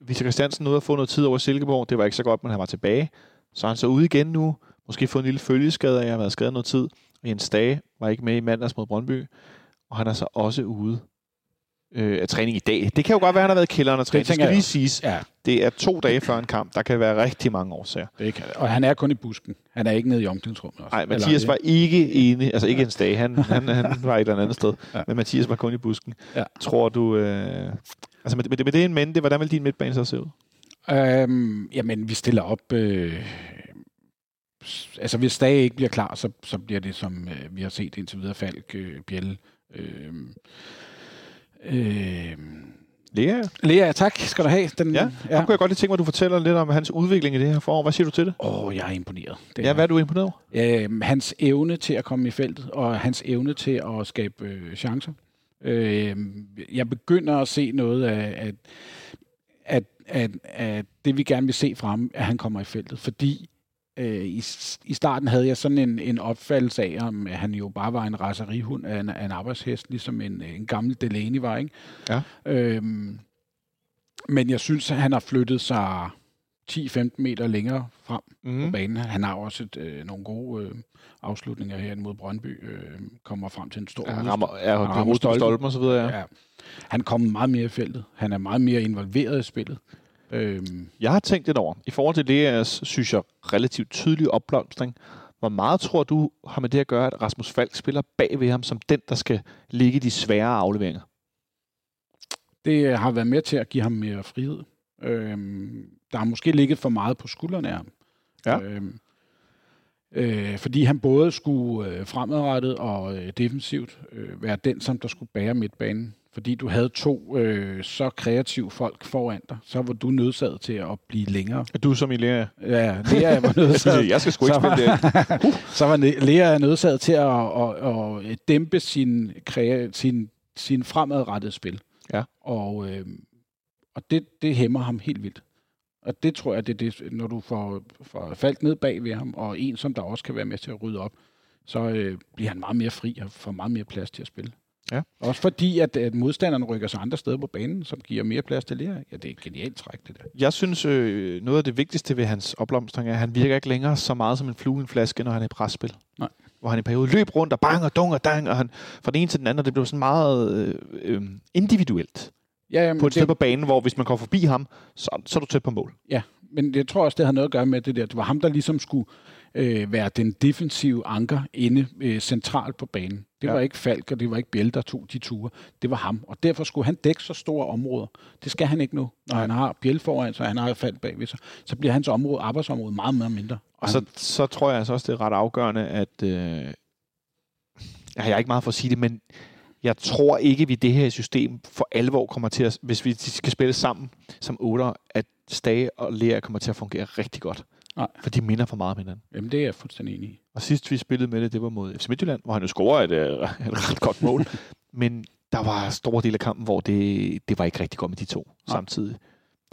Victor Christiansen nåede at få noget tid over Silkeborg. Det var ikke så godt, men han var tilbage. Så er han så ude igen nu. Måske fået en lille følgeskade af at have været skadet noget tid. Og Jens Stage var ikke med i mandags mod Brøndby. Og han er så også ude øh, af træning i dag. Det kan jo godt være, at han har været i kælderen og trænet. Det, det skal jeg lige siges. Ja, Det er to dage før en kamp. Der kan være rigtig mange årsager. det kan Og han er kun i busken. Han er ikke nede i omklædningsrummet. Nej, Eller- Mathias var ikke enig. Altså ikke en dag. Han, han, han var et eller andet sted. Ja. Men Mathias var kun i busken. Ja. Tror du... Øh, altså med, med, med det en mente, hvordan vil din midtbane så se ud? Øhm, jamen, vi stiller op... Øh, altså, hvis Stage ikke bliver klar, så, så bliver det, som øh, vi har set indtil videre, Falk, øh, Bjelle. Øh, øh, Lea, Lea, tak skal du have. Den, ja. ja. kunne jeg godt lige tænke mig, at du fortæller lidt om hans udvikling i det her forår. Hvad siger du til det? Åh, oh, jeg er imponeret. Det Ja, hvad er du imponeret over? øh, hans evne til at komme i feltet, og hans evne til at skabe øh, chancer. Øh, jeg begynder at se noget af, at, at, at, at det, vi gerne vil se fra ham, at han kommer i feltet. Fordi øh, i, i starten havde jeg sådan en, en opfattelse af, om at han jo bare var en raserihund af en, af en arbejdshest, ligesom en, en gammel Delaney var, ikke? Ja. Øhm, men jeg synes, at han har flyttet sig 10-15 meter længere frem mm. på Mm. banen. Han har også et, øh, nogle gode øh, afslutninger her mod Brøndby. Øh, kommer frem til en stor Ja, hovedstol- rammer, er Han rammer stolpen. stolpen og så videre, ja. Ja. Han kommer meget mere i feltet. Han er meget mere involveret i spillet. Øhm, Jeg har tænkt lidt over, i forhold til Leas, synes jeg, relativt tydelig opblomstring. Hvor meget tror du har med det at gøre, at Rasmus Falk spiller bag ved ham, som den, der skal ligge de svære afleveringer? det har været med til at give ham mere frihed. Øhm, der har måske ligget for meget på skuldrene af ham. Ja. Øhm, øh, fordi han både skulle øh, fremadrettet og øh, defensivt øh, være den, som der skulle bære midtbanen. Fordi du havde to øh, så kreative folk foran dig, så var du nødsaget til at blive længere. Du som i Lea. Ja, Lea var nødsaget, jeg skal sgu ikke spille det. så var Lea nødsaget til at, at, at dæmpe sin, krea- sin, sin fremadrettede spil. Ja. Og, øh, og det, det hæmmer ham helt vildt. Og det tror jeg, det er det, når du får, får faldt ned bag ved ham, og en, som der også kan være med til at rydde op, så øh, bliver han meget mere fri og får meget mere plads til at spille. Ja. Også fordi, at, at modstanderne rykker sig andre steder på banen, som giver mere plads til Lea. Ja, det er et genialt træk, det der. Jeg synes, øh, noget af det vigtigste ved hans opblomstring er, at han virker ikke længere så meget som en flue en flaske, når han er i presspil. Nej. Hvor han i perioden løb rundt og bang og dung og dang, og han fra den ene til den anden, og det blev sådan meget øh, øh, individuelt Ja, jamen, på et det- sted på banen, hvor hvis man går forbi ham, så, så er du tæt på mål. Ja, men jeg tror også, det har noget at gøre med det der. Det var ham, der ligesom skulle øh, være den defensive anker inde øh, centralt på banen. Det Ja. var ikke Falk, og det var ikke Bjell, der tog de ture. Det var ham. Og derfor skulle han dække så store områder. Det skal han ikke nu. Når Nej. han har Bjell foran sig, og han har Falk bagved sig, så bliver hans område, arbejdsområde meget, meget mindre. Og så, så tror jeg altså også, det er ret afgørende, at... Øh, jeg er ikke meget for at sige det, men jeg tror ikke, vi det her system for alvor kommer til at... Hvis vi skal spille sammen som otter, at Stage og Lea kommer til at fungere rigtig godt. Nej. For de minder for meget om hinanden. Jamen, det er jeg fuldstændig enig i. Og sidst vi spillede med det, det var mod FC Midtjylland, hvor han jo scorede et, øh, et ret godt mål. Men der var store dele af kampen, hvor det, det var ikke rigtig godt med de to Nej. samtidig.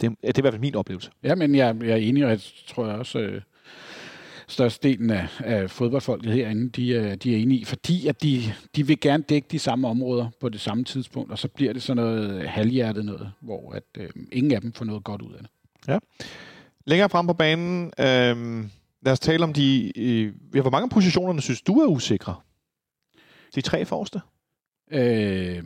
Det, det er i hvert fald min oplevelse. Ja, men jeg, jeg er enig, og jeg tror jeg også, øh, størstedelen af, af fodboldfolket herinde, de, er- de er enige i, fordi at de, de vil gerne dække de samme områder på det samme tidspunkt, og så bliver det sådan noget halvhjertet noget, hvor at, øh, ingen af dem får noget godt ud af det. Længere frem på banen, øh, lad os tale om de... Øh, ja, hvor mange positionerne synes du er usikre? De tre forreste? Øh,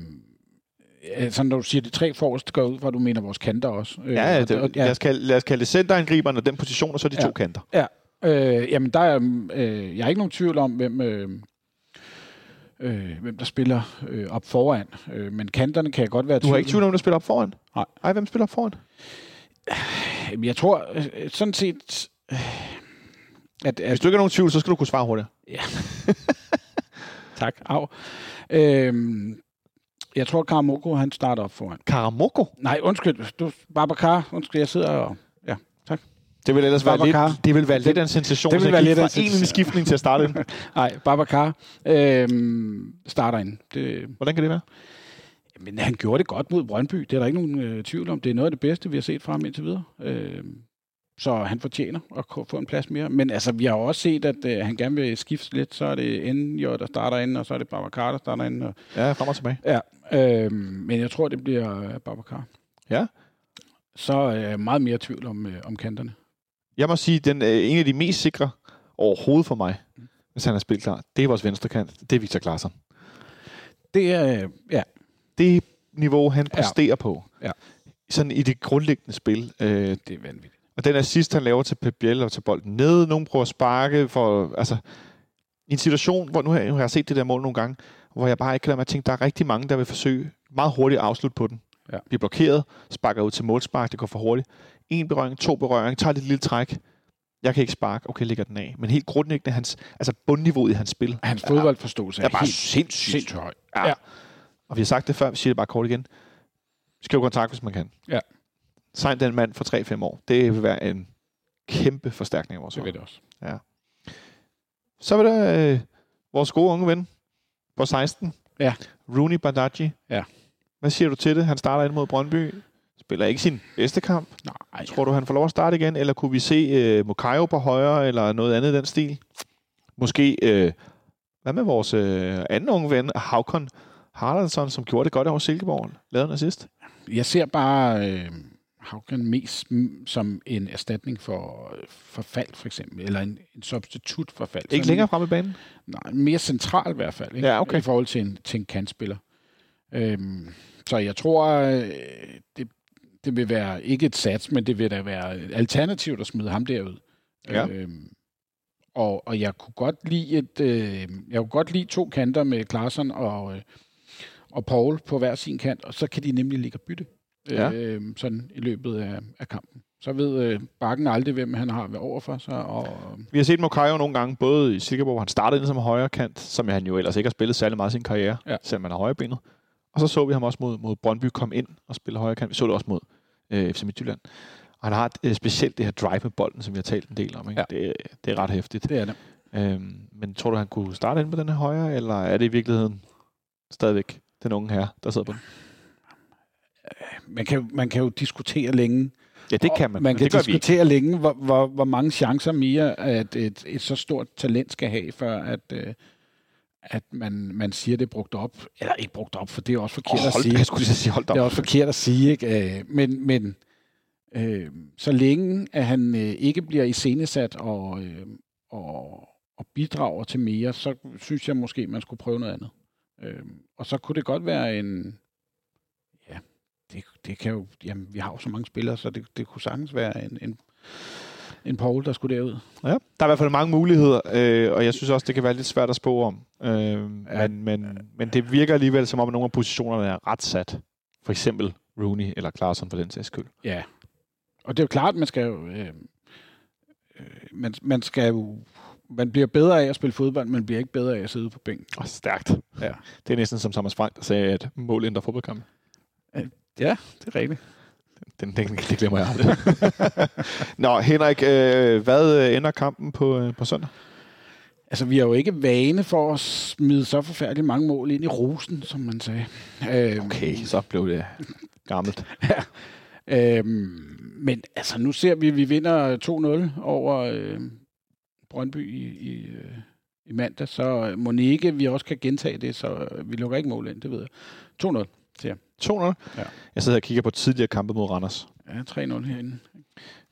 altså, når du siger de tre forreste, går ud fra, at du mener vores kanter også. Øh, Ja, ja, det, og- lad, os kalde, lad os kalde det centerangriberen og den position, og så de Ja. to kanter. Ja, øh, jamen der er, øh, jeg er ikke nogen tvivl om, hvem, øh, øh, hvem der spiller øh, op foran. Øh, men kanterne kan jeg godt være Du har ikke tvivl om, der spiller op foran? Nej. Ej, hvem spiller op foran? Jamen, Jeg tror øh, sådan set, øh, at, Hvis at du ikke har nogen tvivl, så skal du kunne svare hurtigt. tak, af. Øh, jeg tror, Karamoko, han starter op foran. Karamoko? Nej, undskyld, du, Babacar, undskyld, jeg sidder og... Det vil ellers være Babacar. lidt, det vil være lidt af en sensation, det vil være lidt fra en en sensation. skiftning til at starte ind. Nej, Babacar øh, starter ind. Det, Hvordan kan det være? Men han gjorde det godt mod Brøndby. Det er der ikke nogen øh, tvivl om. Det er noget af det bedste, vi har set fra ham indtil videre. Øh, så han fortjener at få en plads mere. Men altså, vi har også set, at øh, han gerne vil skifte lidt. Så er det NJ, der starter ind, og så er det Babacar, der starter ind. Og, Ja, frem og tilbage. ja, øh, men jeg tror, det bliver øh, Babacar. Ja. Så er jeg meget mere tvivl om, øh, om kanterne. Jeg må sige, den øh, en af de mest sikre overhovedet for mig, hvis han er spillet klar, det er vores venstre kant. Det er Victor Claesson. Det er, øh, ja, Det niveau, han Ja. præsterer på, Ja. sådan i det grundlæggende spil. Øh, det er vanvittigt. og den assist, han laver til Pep Biel og til bolden ned, nogen prøver at sparke, for, altså, i en situation, hvor nu har, jeg, nu har jeg set det der mål nogle gange, hvor jeg bare ikke kan lade mig tænke, der er rigtig mange, der vil forsøge meget hurtigt at afslutte på den. Ja. Bliver blokeret, sparker ud til målspark, det går for hurtigt. En berøring, to berøring, tager lidt lille træk. Jeg kan ikke sparke, okay, lægger den af. Men helt grundlæggende, hans, altså bundniveauet i hans spil, Hans fodboldforståelse er bare helt sindssygt. sindssygt høj. Ja. ja. Og vi har sagt det før, vi siger det bare kort igen. Skriv kontrakt, hvis man kan. Ja. Sign den mand for 3-5 år. Det vil være en kæmpe forstærkning af vores hold. ved det også. Så vil der øh, vores gode unge ven på 16. Ja. Rooney Badaji. Ja. Hvad siger du til det? Han starter ind mod Brøndby. Spiller ikke sin bedste kamp. Nej, Tror du, han får lov at starte igen? Eller kunne vi se øh, Mokayo på højre, eller noget andet i den stil? Måske, øh, hvad med vores øh, anden unge ven, Havkon Haraldsson, som gjorde det godt over Silkeborg? Lavede en assist? Jeg ser bare øh, Haugen mest som en erstatning for, for fald, for eksempel, eller en, en substitut for fald. Ikke Sådan- længere frem i banen? Nej, mere central i hvert fald, ikke? Ja, okay. i forhold til en, til en kantspiller. Øhm, så jeg tror, øh, det, det vil være ikke et sats, men det vil da være et alternativ at smide ham derud. Ja. Øhm, og, og jeg kunne godt lide et, øh, jeg kunne godt lide to kanter med Klaarsson og, øh, og Paul på hver sin kant, og så kan de nemlig ligge og bytte Ja. øh, sådan i løbet af, af kampen. Så ved øh, Bakken aldrig, hvem han har ved overfor sig, og Vi har set Mokayo nogle gange, både i Silkeborg, hvor han startede ind som højre kant, som han jo ellers ikke har spillet særlig meget i sin karriere, Ja. selvom han er højrebenet. Og så så vi ham også mod, mod Brøndby komme ind og spille højre kant. Vi så det også mod øh, FC Midtjylland. Og han har et, øh, specielt det her drive med bolden, som vi har talt en del om. Ikke? Ja. Det, det er ret hæftigt. det er det. Øhm, men tror du, han kunne starte ind på den her højre, eller er det i virkeligheden stadigvæk den unge her, der sidder på den? Man kan, man kan jo diskutere længe, Ja, det kan man. Man kan det diskutere længe, hvor, hvor, hvor mange chancer mere, at et, et så stort talent skal have, før at, øh, at man, man siger, det er brugt op. Eller ikke brugt op, for det er også forkert Oh, at hold, sige. jeg skulle sige, hold op. Det er også forkert at sige, ikke? Øh, Men, men øh, så længe at han øh, ikke bliver iscenesat og, øh, og, og bidrager til mere, så synes jeg måske, man skulle prøve noget andet. Øh, og så kunne det godt være en... Ja, det, det kan jo... Jamen, vi har jo så mange spillere, så det, det kunne sagtens være en, en, en Paul, der skulle derud. Ja, der er i hvert fald mange muligheder, øh, og jeg synes også, det kan være lidt svært at spå om. Øh, Ja. men, men, men det virker alligevel, som om at nogle af positionerne er ret sat. For eksempel Rooney eller Klaarsson for den sags skyld. Ja. Og det er jo klart, man skal jo... Øh, øh, man, man skal jo... Man bliver bedre af at spille fodbold, men man bliver ikke bedre af at sidde på bænken. Og stærkt. Ja. Det er næsten som Thomas Frank, der sagde, at mål ændrer fodboldkamp. Ja, det er rigtigt. Den, den, det glemmer jeg aldrig. Nå, Henrik, øh, hvad øh, ender kampen på, øh, på søndag? Altså, vi har jo ikke vane for at smide så forfærdeligt mange mål ind i rosen, som man sagde. Øh, Okay, så blev det gammelt. Øh, men altså, nu ser vi, at vi vinder 2-0 over øh, Brøndby i, i, øh, i mandag, så Monique, vi også kan gentage det, så øh, vi lukker ikke mål ind, det ved jeg. 2-0. 2-0. Ja. Jeg sidder og kigger på tidligere kampe mod Randers. Ja, 3-0 herinde.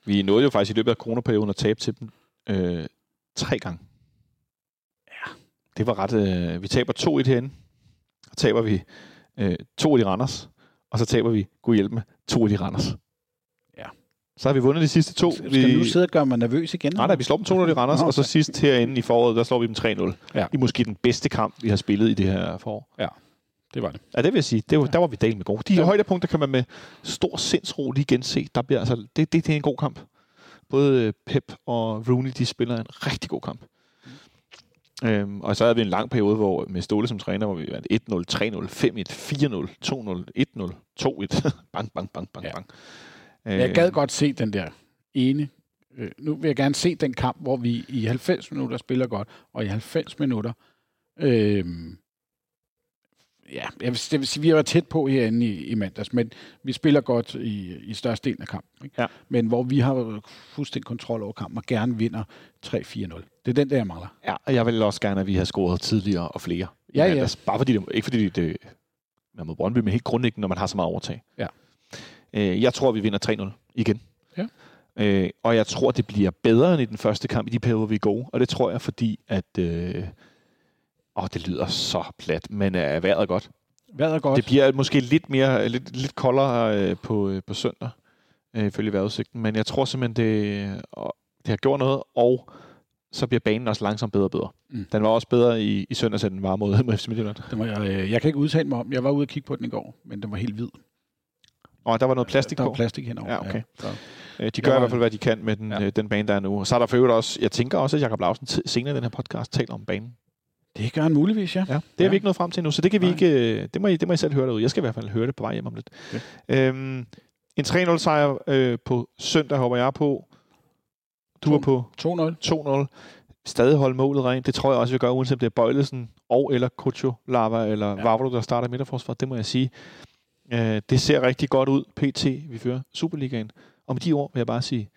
Vi nåede jo faktisk i løbet af coronaperioden at tabe til dem øh, tre gange. Ja. Det var ret... Øh, vi taber 2-1 herinde. og taber vi øh, to af de Randers, og så taber vi, gud hjælp med, to af de Randers. Ja. Så har vi vundet de sidste to. Skal vi, nu sidde og gøre mig nervøs igen? Nej, nej, vi slår dem 2-0 i Randers, Nå, og så sidst herinde i foråret, der slår vi dem 3-0. Ja. I måske den bedste kamp, vi har spillet i det her forår. Det var det. Ja, det vil jeg sige. Det var, Der var vi delt med gode. De Ja. ja. højdepunkter kan man med stor sindsro lige gense. Der bliver, altså, det, det, det er en god kamp. Både øh, Pep og Rooney, de spiller en rigtig god kamp. Øhm, og så havde vi en lang periode, hvor med Ståle som træner, hvor vi vandt 1-0, 3-0, 5-1, 4-0, 2-0, 1-0, 2-1. bang, bang, bang, bang, Ja. bang. Jeg gad godt se den der ene. Øh, nu vil jeg gerne se den kamp, hvor vi i 90 minutter spiller godt, og i 90 minutter... Øh, ja, jeg vil, jeg vil sige, vi har været tæt på herinde i, i mandags, men vi spiller godt i, i størstedelen af kampen. Ikke? Ja. Men hvor vi har fuldstændig kontrol over kampen og gerne vinder 3-4-0. Det er den, der jeg mangler. Ja, og jeg vil også gerne, at vi har scoret tidligere og flere. Ja, ja. mandags. Bare fordi det, ikke fordi det er mod Brøndby, men helt grundlæggende, når man har så meget overtag. Ja. Øh, jeg tror, vi vinder 3-0 igen. Ja. Øh, og jeg tror, det bliver bedre end i den første kamp i de perioder, vi er gode. Og det tror jeg, fordi at... Øh, åh, det lyder så plat, men er vejret godt. Hvad er godt? Det bliver måske lidt mere lidt, lidt koldere øh, på, øh, på søndag, øh, ifølge vejrudsigten. Men jeg tror simpelthen, det, og det har gjort noget, og så bliver banen også langsomt bedre og bedre. Mm. Den var også bedre i, i søndags, end den var mod, mod FC Midtjylland. Den var, jeg, øh, jeg kan ikke udtale mig om. Jeg var ude og kigge på den i går, men den var helt hvid. Og der var noget plastik der på. var plastik henover. Ja, okay. så. Øh, De gør var- i hvert fald, hvad de kan med den, Ja. ja. den bane, der er nu. Og så er der for øvrigt også, jeg tænker også, at Jakob Lausen senere i den her podcast taler om banen. Det gør han muligvis, ja. Ja, det Ja. ja. vi ikke nået frem til nu, så det kan vi Nej. ikke, øh, det må, I, det må I selv høre derude. Jeg skal i hvert fald høre det på vej hjem om lidt. Okay. Øhm, en 3-0 sejr øh, på søndag håber jeg på. Du To- er på 2-0. 2-0. Stadig holde målet rent. Det tror jeg også, vi gør, uanset om det er Bøjlesen og eller Kucho Lava eller Ja. Vavro, der starter midterforsvaret. Det må jeg sige. Øh, det ser rigtig godt ud. PT, vi fører Superligaen. Og med de ord vil jeg bare sige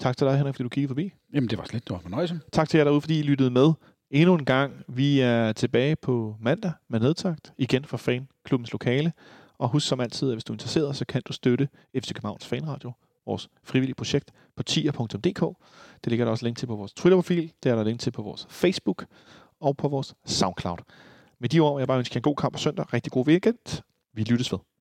tak til dig, Henrik, fordi du kiggede forbi. Jamen, det var slet, det var fornøjelse. Tak til jer derude, fordi I lyttede med. Endnu en gang. Vi er tilbage på mandag med nedtagt. Igen fra Fanklubbens lokale. Og husk som altid, at hvis du er interesseret, så kan du støtte FC Københavns Fanradio, vores frivillige projekt, på tier.dk. Det ligger der også link til på vores Twitter-profil. Det er der link til på vores Facebook og på vores SoundCloud. Med de ord vil jeg bare ønske jer en god kamp på søndag. Rigtig god weekend. Vi lyttes ved.